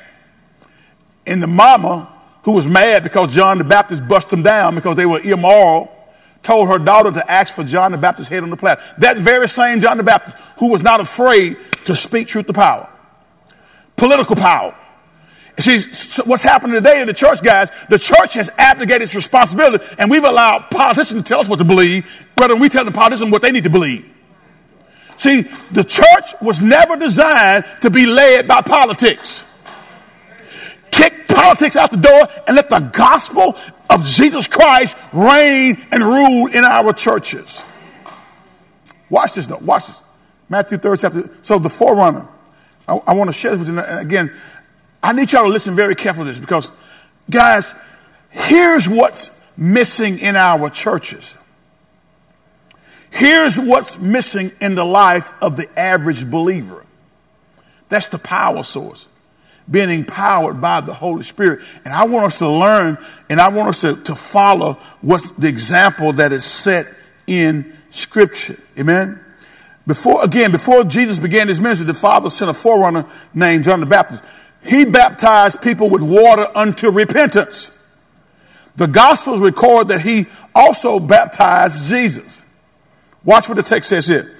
And the mama, who was mad because John the Baptist bust them down because they were immoral, told her daughter to ask for John the Baptist's head on the platter. That very same John the Baptist who was not afraid to speak truth to power. Political power. See, what's happening today in the church, guys, the church has abdicated its responsibility and we've allowed politicians to tell us what to believe rather than we tell the politicians what they need to believe. See, the church was never designed to be led by politics. Kick politics out the door and let the gospel of Jesus Christ reign and rule in our churches. Watch this though. Watch this. Matthew 3rd chapter. So the forerunner. I, I want to share this with you. And again, I need y'all to listen very carefully to this because, guys, here's what's missing in our churches. Here's what's missing in the life of the average believer. That's the power source. Being empowered by the Holy Spirit. And I want us to learn and I want us to, to follow what the example that is set in Scripture. Amen. Before, again, before Jesus began his ministry, the Father sent a forerunner named John the Baptist. He baptized people with water unto repentance. The Gospels record that he also baptized Jesus. Watch what the text says here.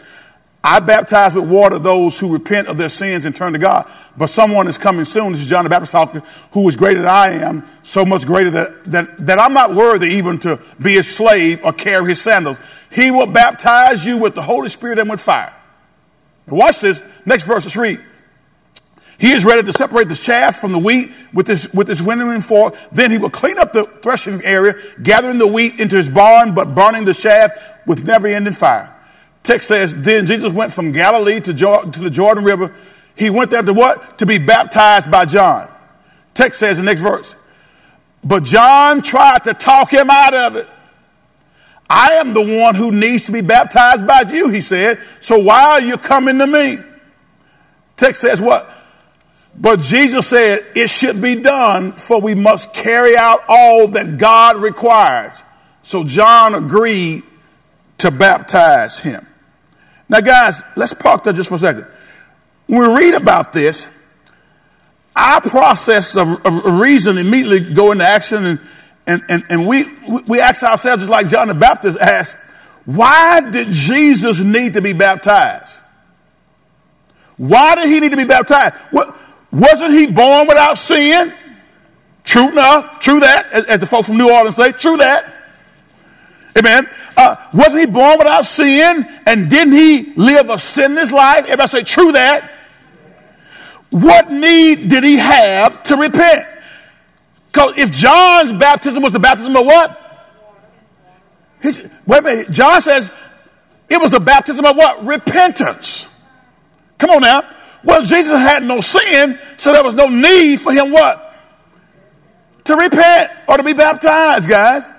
I baptize with water those who repent of their sins and turn to God. But someone is coming soon. This is John the Baptist talking, who is greater than I am, so much greater that, that, that I'm not worthy even to be his slave or carry his sandals. He will baptize you with the Holy Spirit and with fire. Now watch this. Next verse, let's read. He is ready to separate the chaff from the wheat with his, with his winnowing fork. Then he will clean up the threshing area, gathering the wheat into his barn, but burning the chaff with never ending fire. Text says, then Jesus went from Galilee to, to the Jordan River. He went there to what? To be baptized by John. Text says the next verse. But John tried to talk him out of it. I am the one who needs to be baptized by you, he said. So why are you coming to me? Text says what? But Jesus said, it should be done, for we must carry out all that God requires. So John agreed to baptize him. Now, guys, let's park there just for a second. When we read about this, our process of, of reason immediately go into action, and, and, and, and we, we ask ourselves, just like John the Baptist asked, why did Jesus need to be baptized? Why did he need to be baptized? What, wasn't he born without sin? True enough, true that, as, as the folks from New Orleans say, true that. Amen. Uh, wasn't he born without sin? And didn't he live a sinless life? Everybody say, true that. What need did he have to repent? Because if John's baptism was the baptism of what? Wait a minute. John says it was a baptism of what? Repentance. Come on now. Well, Jesus had no sin, so there was no need for him what? To repent or to be baptized, guys.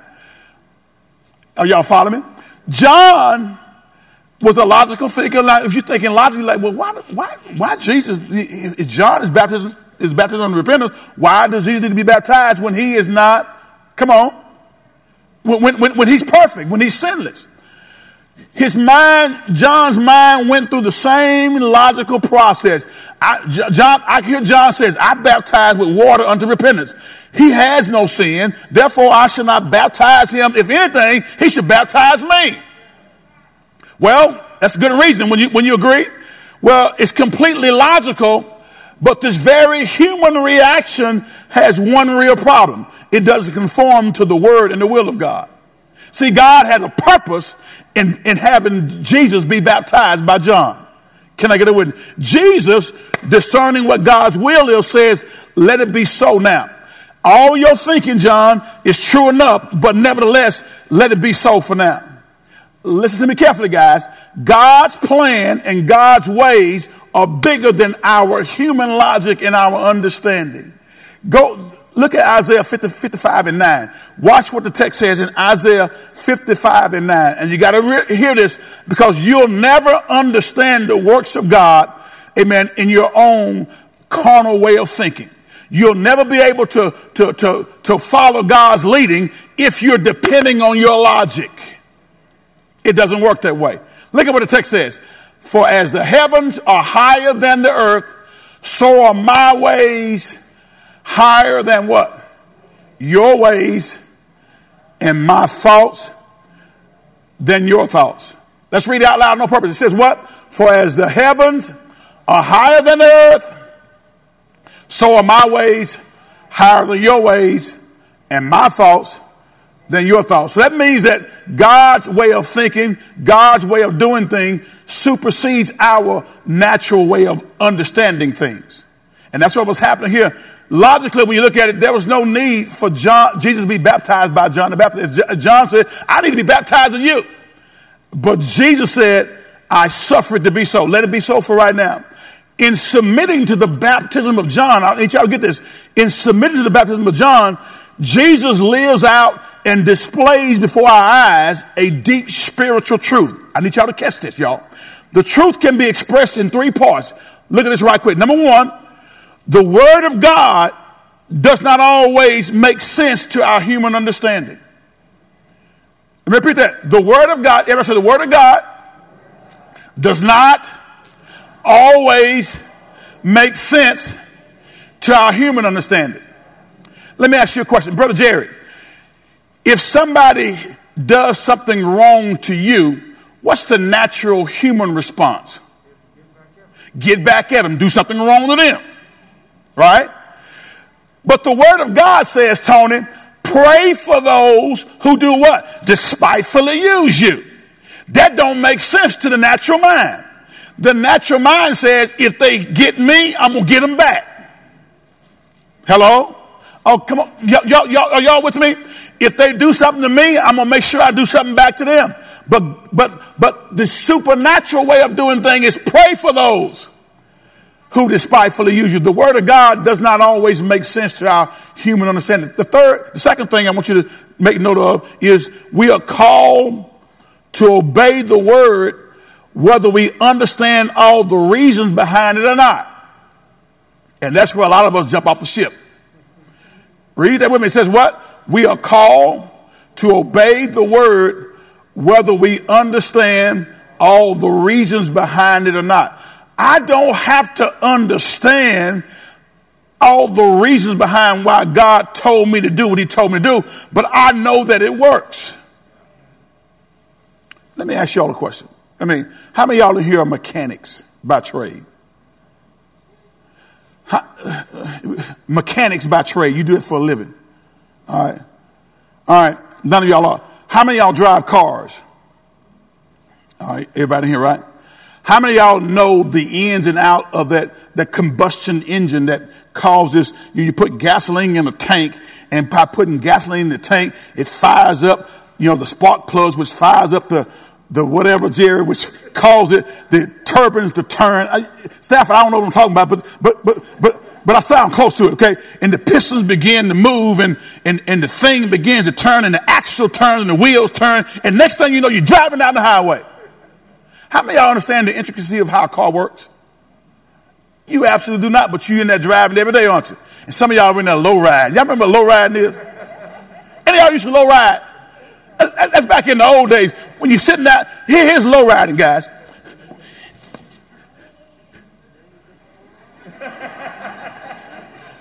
Are y'all following me? John was a logical figure. If you're thinking logically, like, well, why, why, why Jesus, is John is baptism, is baptism on repentance. Why does Jesus need to be baptized when he is not, come on, when, when, when he's perfect, when he's sinless? His mind, John's mind went through the same logical process. I, John, I hear John says, I baptize with water unto repentance. He has no sin. Therefore, I should not baptize him. If anything, he should baptize me. Well, that's a good reason when you, when you agree. Well, it's completely logical, but this very human reaction has one real problem. It doesn't conform to the word and the will of God. See, God had a purpose in, in having Jesus be baptized by John. Can I get a witness? Jesus, discerning what God's will is, says, let it be so now. All your thinking, John, is true enough, but nevertheless, let it be so for now. Listen to me carefully, guys. God's plan and God's ways are bigger than our human logic and our understanding. Go, Look at Isaiah 50, 55 and 9. Watch what the text says in Isaiah 55 and 9. And you got to re- hear this because you'll never understand the works of God, amen, in your own carnal way of thinking. You'll never be able to, to, to, to follow God's leading if you're depending on your logic. It doesn't work that way. Look at what the text says. For as the heavens are higher than the earth, so are my ways higher than what? Your ways and my thoughts than your thoughts. Let's read it out loud, no purpose. It says what? For as the heavens are higher than the earth, so are my ways higher than your ways, and my thoughts than your thoughts. So that means that God's way of thinking, God's way of doing things supersedes our natural way of understanding things. And that's what was happening here. Logically, when you look at it, there was no need for John, Jesus to be baptized by John the Baptist. John said, I need to be baptized in you. But Jesus said, I suffered to be so. Let it be so for right now. In submitting to the baptism of John, I need y'all to get this. In submitting to the baptism of John, Jesus lives out and displays before our eyes a deep spiritual truth. I need y'all to catch this, y'all. The truth can be expressed in three parts. Look at this right quick. Number one, the Word of God does not always make sense to our human understanding. Repeat that. The Word of God, ever say the Word of God does not always make sense to our human understanding. Let me ask you a question. Brother Jerry, if somebody does something wrong to you, what's the natural human response? Get back at them, do something wrong to them. Right? But the Word of God says, Tony, Pray for those who do what? Despitefully use you. That don't make sense to the natural mind. The natural mind says, if they get me, I'm going to get them back. Hello? Oh, come on. Y'all, y'all, are y'all with me? If they do something to me, I'm going to make sure I do something back to them. But, but, but the supernatural way of doing things is pray for those who despitefully use you. The word of God does not always make sense to our human understanding. The third, the second thing I want you to make note of is we are called to obey the word whether we understand all the reasons behind it or not. And that's where a lot of us jump off the ship. Read that with me. It says what? We are called to obey the word whether we understand all the reasons behind it or not. I don't have to understand all the reasons behind why God told me to do what He told me to do, but I know that it works. Let me ask y'all a question. I mean, how many y'all in here are mechanics by trade? How, mechanics by trade. You do it for a living. All right. All right. None of y'all are. How many y'all drive cars? All right. Everybody here, right? How many y'all know the ins and out of that, that combustion engine that causes you, you put gasoline in a tank and by putting gasoline in the tank, it fires up, you know, the spark plugs, which fires up the, the whatever, Jerry, which causes the turbines to turn. I, Stafford, I don't know what I'm talking about, but, but, but, but, but I sound close to it, okay? And the pistons begin to move and, and, and the thing begins to turn and the axle turns and the wheels turn. And next thing you know, you're driving down the highway. How many y'all understand the intricacy of how a car works? You absolutely do not, but you in there driving every day, aren't you? And some of y'all are in there low ride. Y'all remember low riding is? Any of y'all used to low ride? That's back in the old days when you're sitting there. Here, here's low riding, guys.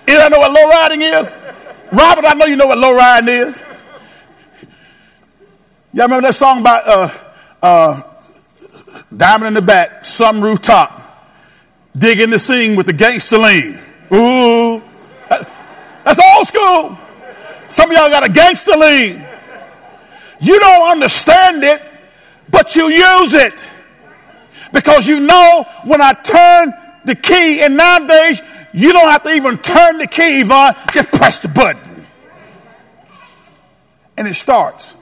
You don't know what low riding is? Robert, I know you know what low riding is. Y'all remember that song about uh, uh, Diamond in the back, some rooftop, digging the scene with the gangster lean. Ooh, that's old school. Some of y'all got a gangster lean. You don't understand it, but you use it. Because you know when I turn the key, and nowadays you don't have to even turn the key, Yvonne, just press the button. And it starts.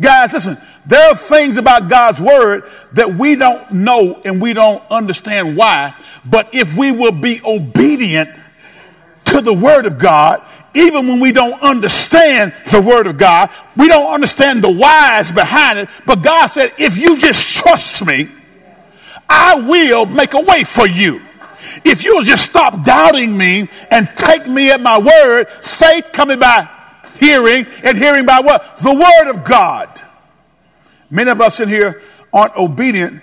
Guys, listen, there are things about God's word that we don't know and we don't understand why. But if we will be obedient to the word of God, even when we don't understand the word of God, we don't understand the whys behind it. But God said, if you just trust me, I will make a way for you. If you'll just stop doubting me and take me at my word, faith coming by hearing and hearing by what? The word of God. Many of us in here aren't obedient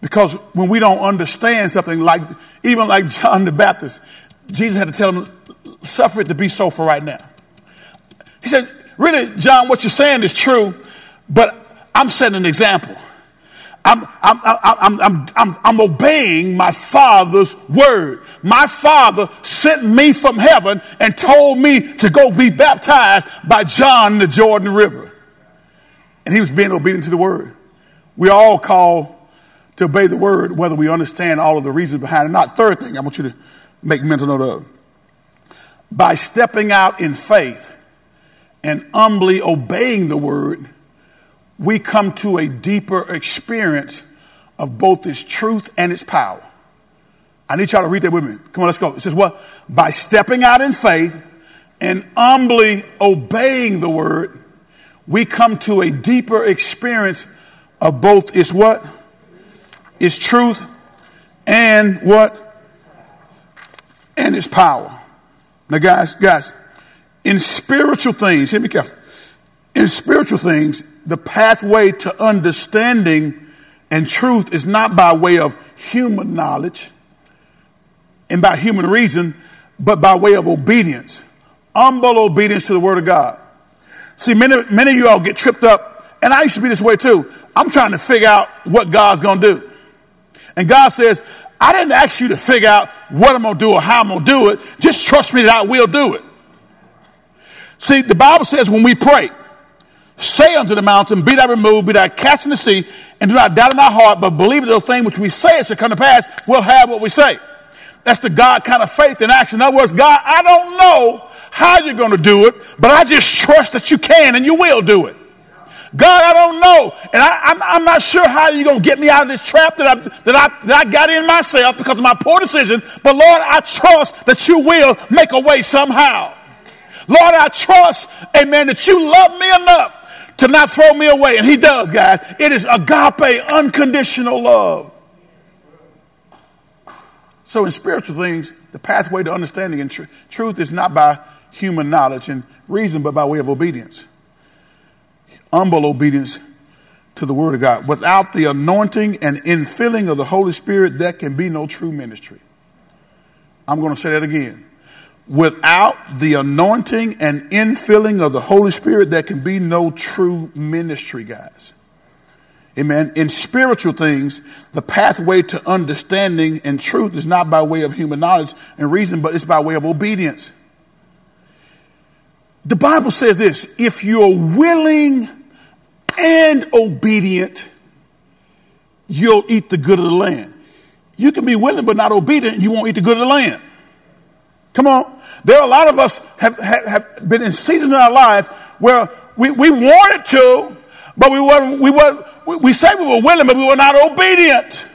because when we don't understand something like, even like John the Baptist, Jesus had to tell him, suffer it to be so for right now. He said, really, John, what you're saying is true, but I'm setting an example. I'm, I'm, I'm, I'm, I'm, I'm obeying my father's word. My father sent me from heaven and told me to go be baptized by John in the Jordan River. And he was being obedient to the word. We all call to obey the word, whether we understand all of the reasons behind it or not. Third thing I want you to make mental note of. By stepping out in faith and humbly obeying the word, we come to a deeper experience of both its truth and its power. I need y'all to read that with me. Come on, let's go. It says, What? By stepping out in faith and humbly obeying the word, we come to a deeper experience of both its what? Its truth and what? And its power. Now, guys, guys, in spiritual things, hear me careful. In spiritual things, the pathway to understanding and truth is not by way of human knowledge and by human reason, but by way of obedience. Humble obedience to the word of God. See, many, many of you all get tripped up, and I used to be this way too. I'm trying to figure out what God's going to do. And God says, I didn't ask you to figure out what I'm going to do or how I'm going to do it. Just trust me that I will do it. See, the Bible says when we pray, say unto the mountain, Be thou removed, be thou cast in the sea, and do not doubt in our heart, but believe the thing which we say it shall come to pass, we'll have what we say. That's the God kind of faith in action. In other words, God, I don't know how you're going to do it, but I just trust that you can and you will do it. God, I don't know. And I, am not sure how you're going to get me out of this trap that I, that, I, that I got in myself because of my poor decision. But Lord, I trust that you will make a way somehow. Lord, I trust, amen, that you love me enough to not throw me away. And he does, guys. It is agape, unconditional love. So, in spiritual things, the pathway to understanding and tr- truth is not by human knowledge and reason, but by way of obedience. Humble obedience to the Word of God. Without the anointing and infilling of the Holy Spirit, there can be no true ministry. I'm going to say that again. Without the anointing and infilling of the Holy Spirit, there can be no true ministry, guys. Amen. In spiritual things, the pathway to understanding and truth is not by way of human knowledge and reason, but it's by way of obedience. The Bible says this if you're willing and obedient, you'll eat the good of the land. You can be willing but not obedient, you won't eat the good of the land. Come on. There are a lot of us have, have, have been in seasons in our life where we, we wanted to, but we were, we were, we say we were willing, but we were not obedient.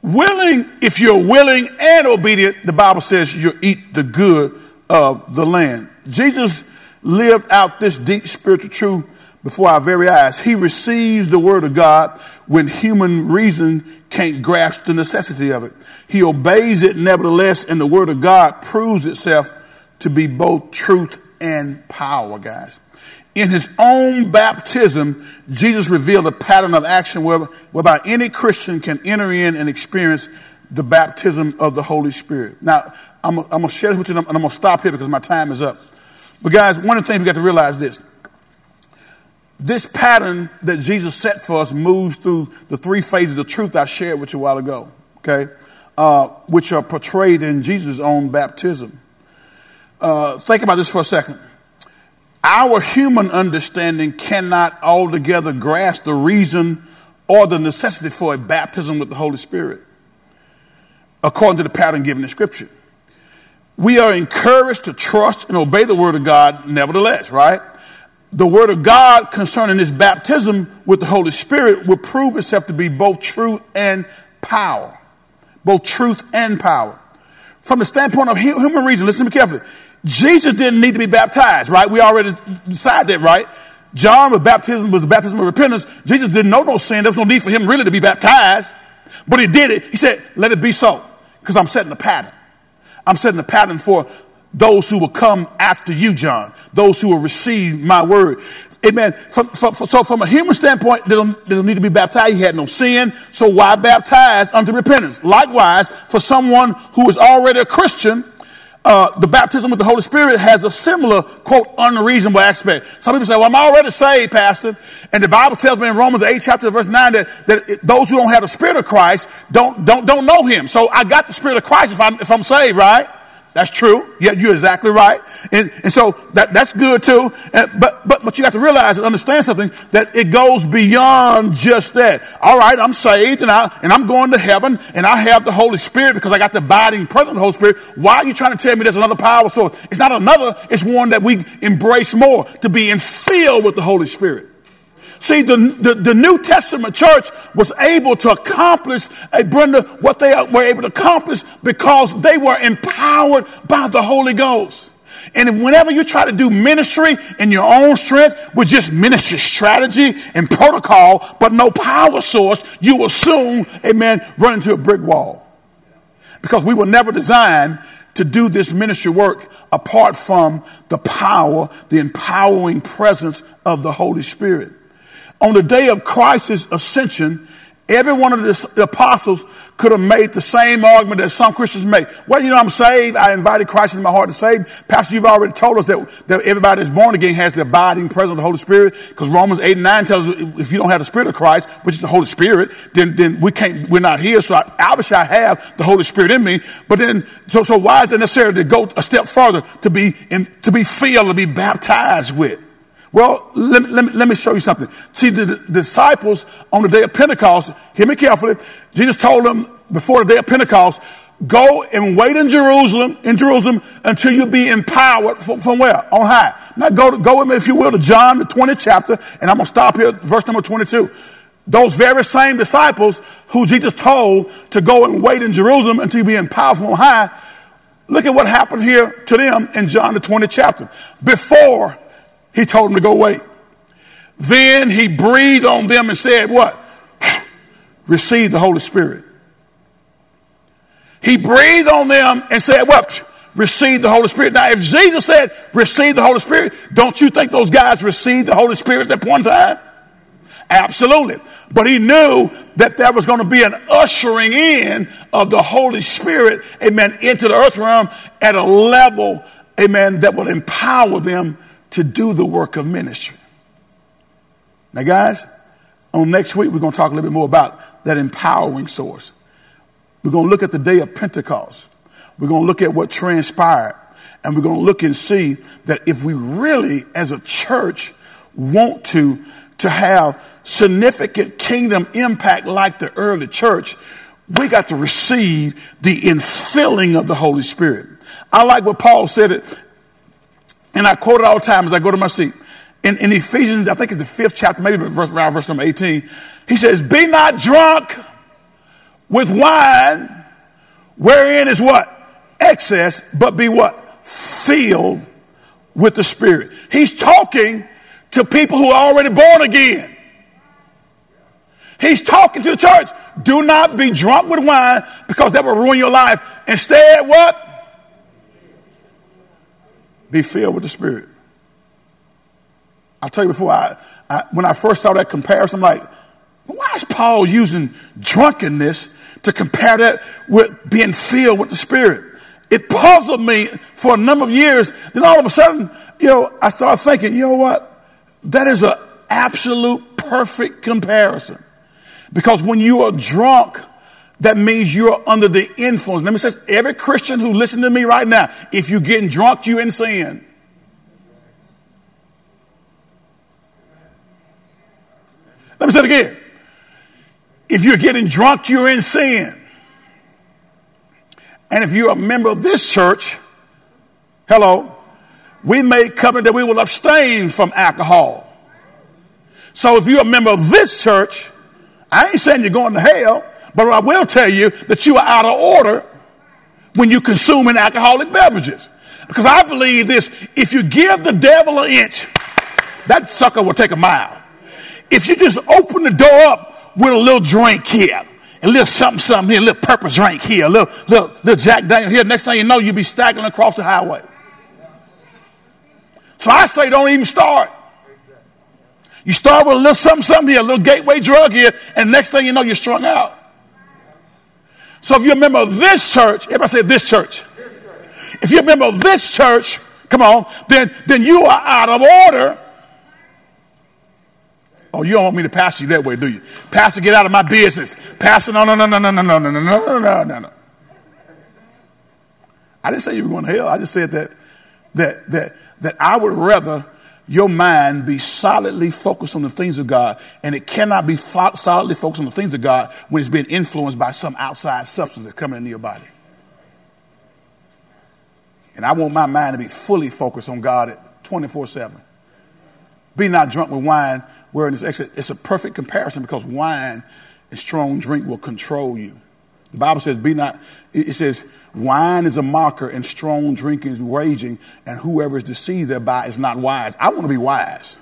Willing, if you're willing and obedient, the Bible says you'll eat the good of the land. Jesus lived out this deep spiritual truth before our very eyes. He receives the word of God when human reason can't grasp the necessity of it. He obeys it nevertheless, and the word of God proves itself to be both truth and power, guys. In his own baptism, Jesus revealed a pattern of action whereby any Christian can enter in and experience the baptism of the Holy Spirit. Now, I'm, I'm going to share this with you, and I'm going to stop here because my time is up. But guys, one of the things we got to realize is this this pattern that Jesus set for us moves through the three phases of truth I shared with you a while ago, okay, uh, which are portrayed in Jesus' own baptism. Uh, think about this for a second. Our human understanding cannot altogether grasp the reason or the necessity for a baptism with the Holy Spirit, according to the pattern given in Scripture. We are encouraged to trust and obey the Word of God, nevertheless, right? the word of God concerning this baptism with the Holy Spirit will prove itself to be both truth and power. Both truth and power. From the standpoint of human reason, listen to me carefully. Jesus didn't need to be baptized, right? We already decided that, right? John was baptism was the baptism of repentance. Jesus didn't know no sin. There's no need for him really to be baptized. But he did it. He said, let it be so. Because I'm setting a pattern. I'm setting a pattern for those who will come after you, John, those who will receive my word. Amen. From, from, so from a human standpoint, they don't, they don't need to be baptized. He had no sin. So why baptize unto repentance? Likewise, for someone who is already a Christian, uh, the baptism with the Holy Spirit has a similar, quote, unreasonable aspect. Some people say, well, I'm already saved, Pastor. And the Bible tells me in Romans 8 chapter verse 9 that, that those who don't have the Spirit of Christ don't, don't, don't know Him. So I got the Spirit of Christ if I'm, if I'm saved, right? That's true. Yeah, you're exactly right. And, and so that, that's good too. And, but, but, but you got to realize and understand something that it goes beyond just that. All right, I'm saved and I, and I'm going to heaven and I have the Holy Spirit because I got the abiding presence of the Holy Spirit. Why are you trying to tell me there's another power source? It's not another, it's one that we embrace more to be filled with the Holy Spirit. See, the, the, the, New Testament church was able to accomplish, hey, Brenda, what they were able to accomplish because they were empowered by the Holy Ghost. And whenever you try to do ministry in your own strength with just ministry strategy and protocol, but no power source, you will soon, amen, run into a brick wall. Because we were never designed to do this ministry work apart from the power, the empowering presence of the Holy Spirit on the day of Christ's ascension, every one of the apostles could have made the same argument that some Christians make. Well, you know, I'm saved. I invited Christ into my heart to save. Pastor, you've already told us that, that everybody that's born again has the abiding presence of the Holy Spirit. Because Romans 8 and 9 tells us if you don't have the Spirit of Christ, which is the Holy Spirit, then, then we can't, we're not here. So I, obviously I have the Holy Spirit in me. But then, so, so why is it necessary to go a step further to be, in, to be filled, to be baptized with? Well, let, let, let me show you something. See, the, the, disciples on the day of Pentecost, hear me carefully. Jesus told them before the day of Pentecost, go and wait in Jerusalem, in Jerusalem, until you be empowered from, from where? On high. Now go, to, go with me, if you will, to John, the 20th chapter, and I'm going to stop here, verse number 22. Those very same disciples who Jesus told to go and wait in Jerusalem until you be empowered from on high, look at what happened here to them in John, the 20th chapter. Before he told them to go wait. Then he breathed on them and said, What? Receive the Holy Spirit. He breathed on them and said, What? Receive the Holy Spirit. Now, if Jesus said, Receive the Holy Spirit, don't you think those guys received the Holy Spirit at in time? Absolutely. But he knew that there was going to be an ushering in of the Holy Spirit, amen, into the earth realm at a level, amen, that would empower them to do the work of ministry. Now, guys, on next week, we're going to talk a little bit more about that empowering source. We're going to look at the day of Pentecost. We're going to look at what transpired. And we're going to look and see that if we really, as a church, want to, to have significant kingdom impact like the early church, we got to receive the infilling of the Holy Spirit. I like what Paul said it and I quote it all the time as I go to my seat. In, in Ephesians, I think it's the fifth chapter, maybe verse, around verse number 18, he says, Be not drunk with wine, wherein is what? Excess, but be what? Filled with the Spirit. He's talking to people who are already born again. He's talking to the church. Do not be drunk with wine because that will ruin your life. Instead, what? Be filled with the Spirit. I'll tell you before, I, I, when I first saw that comparison, I'm like, why is Paul using drunkenness to compare that with being filled with the Spirit? It puzzled me for a number of years. Then all of a sudden, you know, I started thinking, you know what? That is an absolute perfect comparison. Because when you are drunk, that means you're under the influence. Let me say, every Christian who listens to me right now, if you're getting drunk, you're in sin. Let me say it again. If you're getting drunk, you're in sin. And if you're a member of this church, hello, we made covenant that we will abstain from alcohol. So if you're a member of this church, I ain't saying you're going to hell. But I will tell you that you are out of order when you're consuming alcoholic beverages. Because I believe this if you give the devil an inch, that sucker will take a mile. If you just open the door up with a little drink here, a little something, something here, a little purple drink here, a little, little, little Jack Daniel here, next thing you know, you'll be staggering across the highway. So I say don't even start. You start with a little something, something here, a little gateway drug here, and next thing you know, you're strung out. So if you're a member of this church, everybody say this church. If you're a member of this church, come on, then, then you are out of order. Oh, you don't want me to pass you that way, do you? Pastor, get out of my business. Pastor, no, no, no, no, no, no, no, no, no, no, no, no, no. I didn't say you were going to hell. I just said that that that that I would rather your mind be solidly focused on the things of God, and it cannot be fo- solidly focused on the things of God when it's being influenced by some outside substance that's coming into your body. And I want my mind to be fully focused on God at 24 7. Be not drunk with wine, where it's, it's a perfect comparison because wine and strong drink will control you. The Bible says, be not, it says, wine is a mocker and strong drinking is raging, and whoever is deceived thereby is not wise. I want to be wise.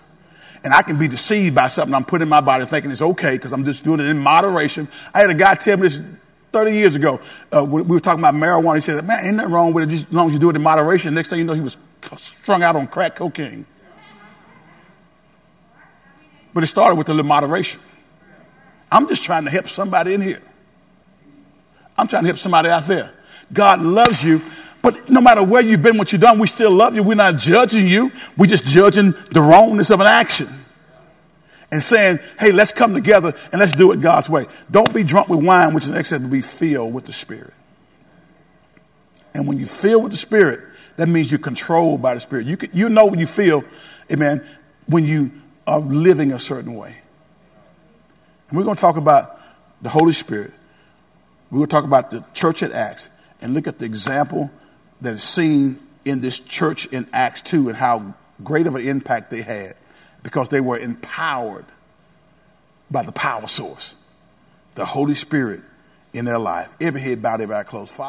And I can be deceived by something I'm putting in my body thinking it's okay because I'm just doing it in moderation. I had a guy tell me this 30 years ago. Uh, we were talking about marijuana. He said, man, ain't nothing wrong with it just as long as you do it in moderation. Next thing you know, he was strung out on crack cocaine. But it started with a little moderation. I'm just trying to help somebody in here. I'm trying to help somebody out there. God loves you, but no matter where you've been, what you've done, we still love you. We're not judging you. We're just judging the wrongness of an action and saying, hey, let's come together and let's do it God's way. Don't be drunk with wine, which is excess, but be filled with the Spirit. And when you feel with the Spirit, that means you're controlled by the Spirit. You, can, you know when you feel, amen, when you are living a certain way. And we're going to talk about the Holy Spirit. We're going to talk about the church at Acts and look at the example that is seen in this church in Acts 2 and how great of an impact they had because they were empowered by the power source, the Holy Spirit in their life. Every head bowed, every eye closed. Father,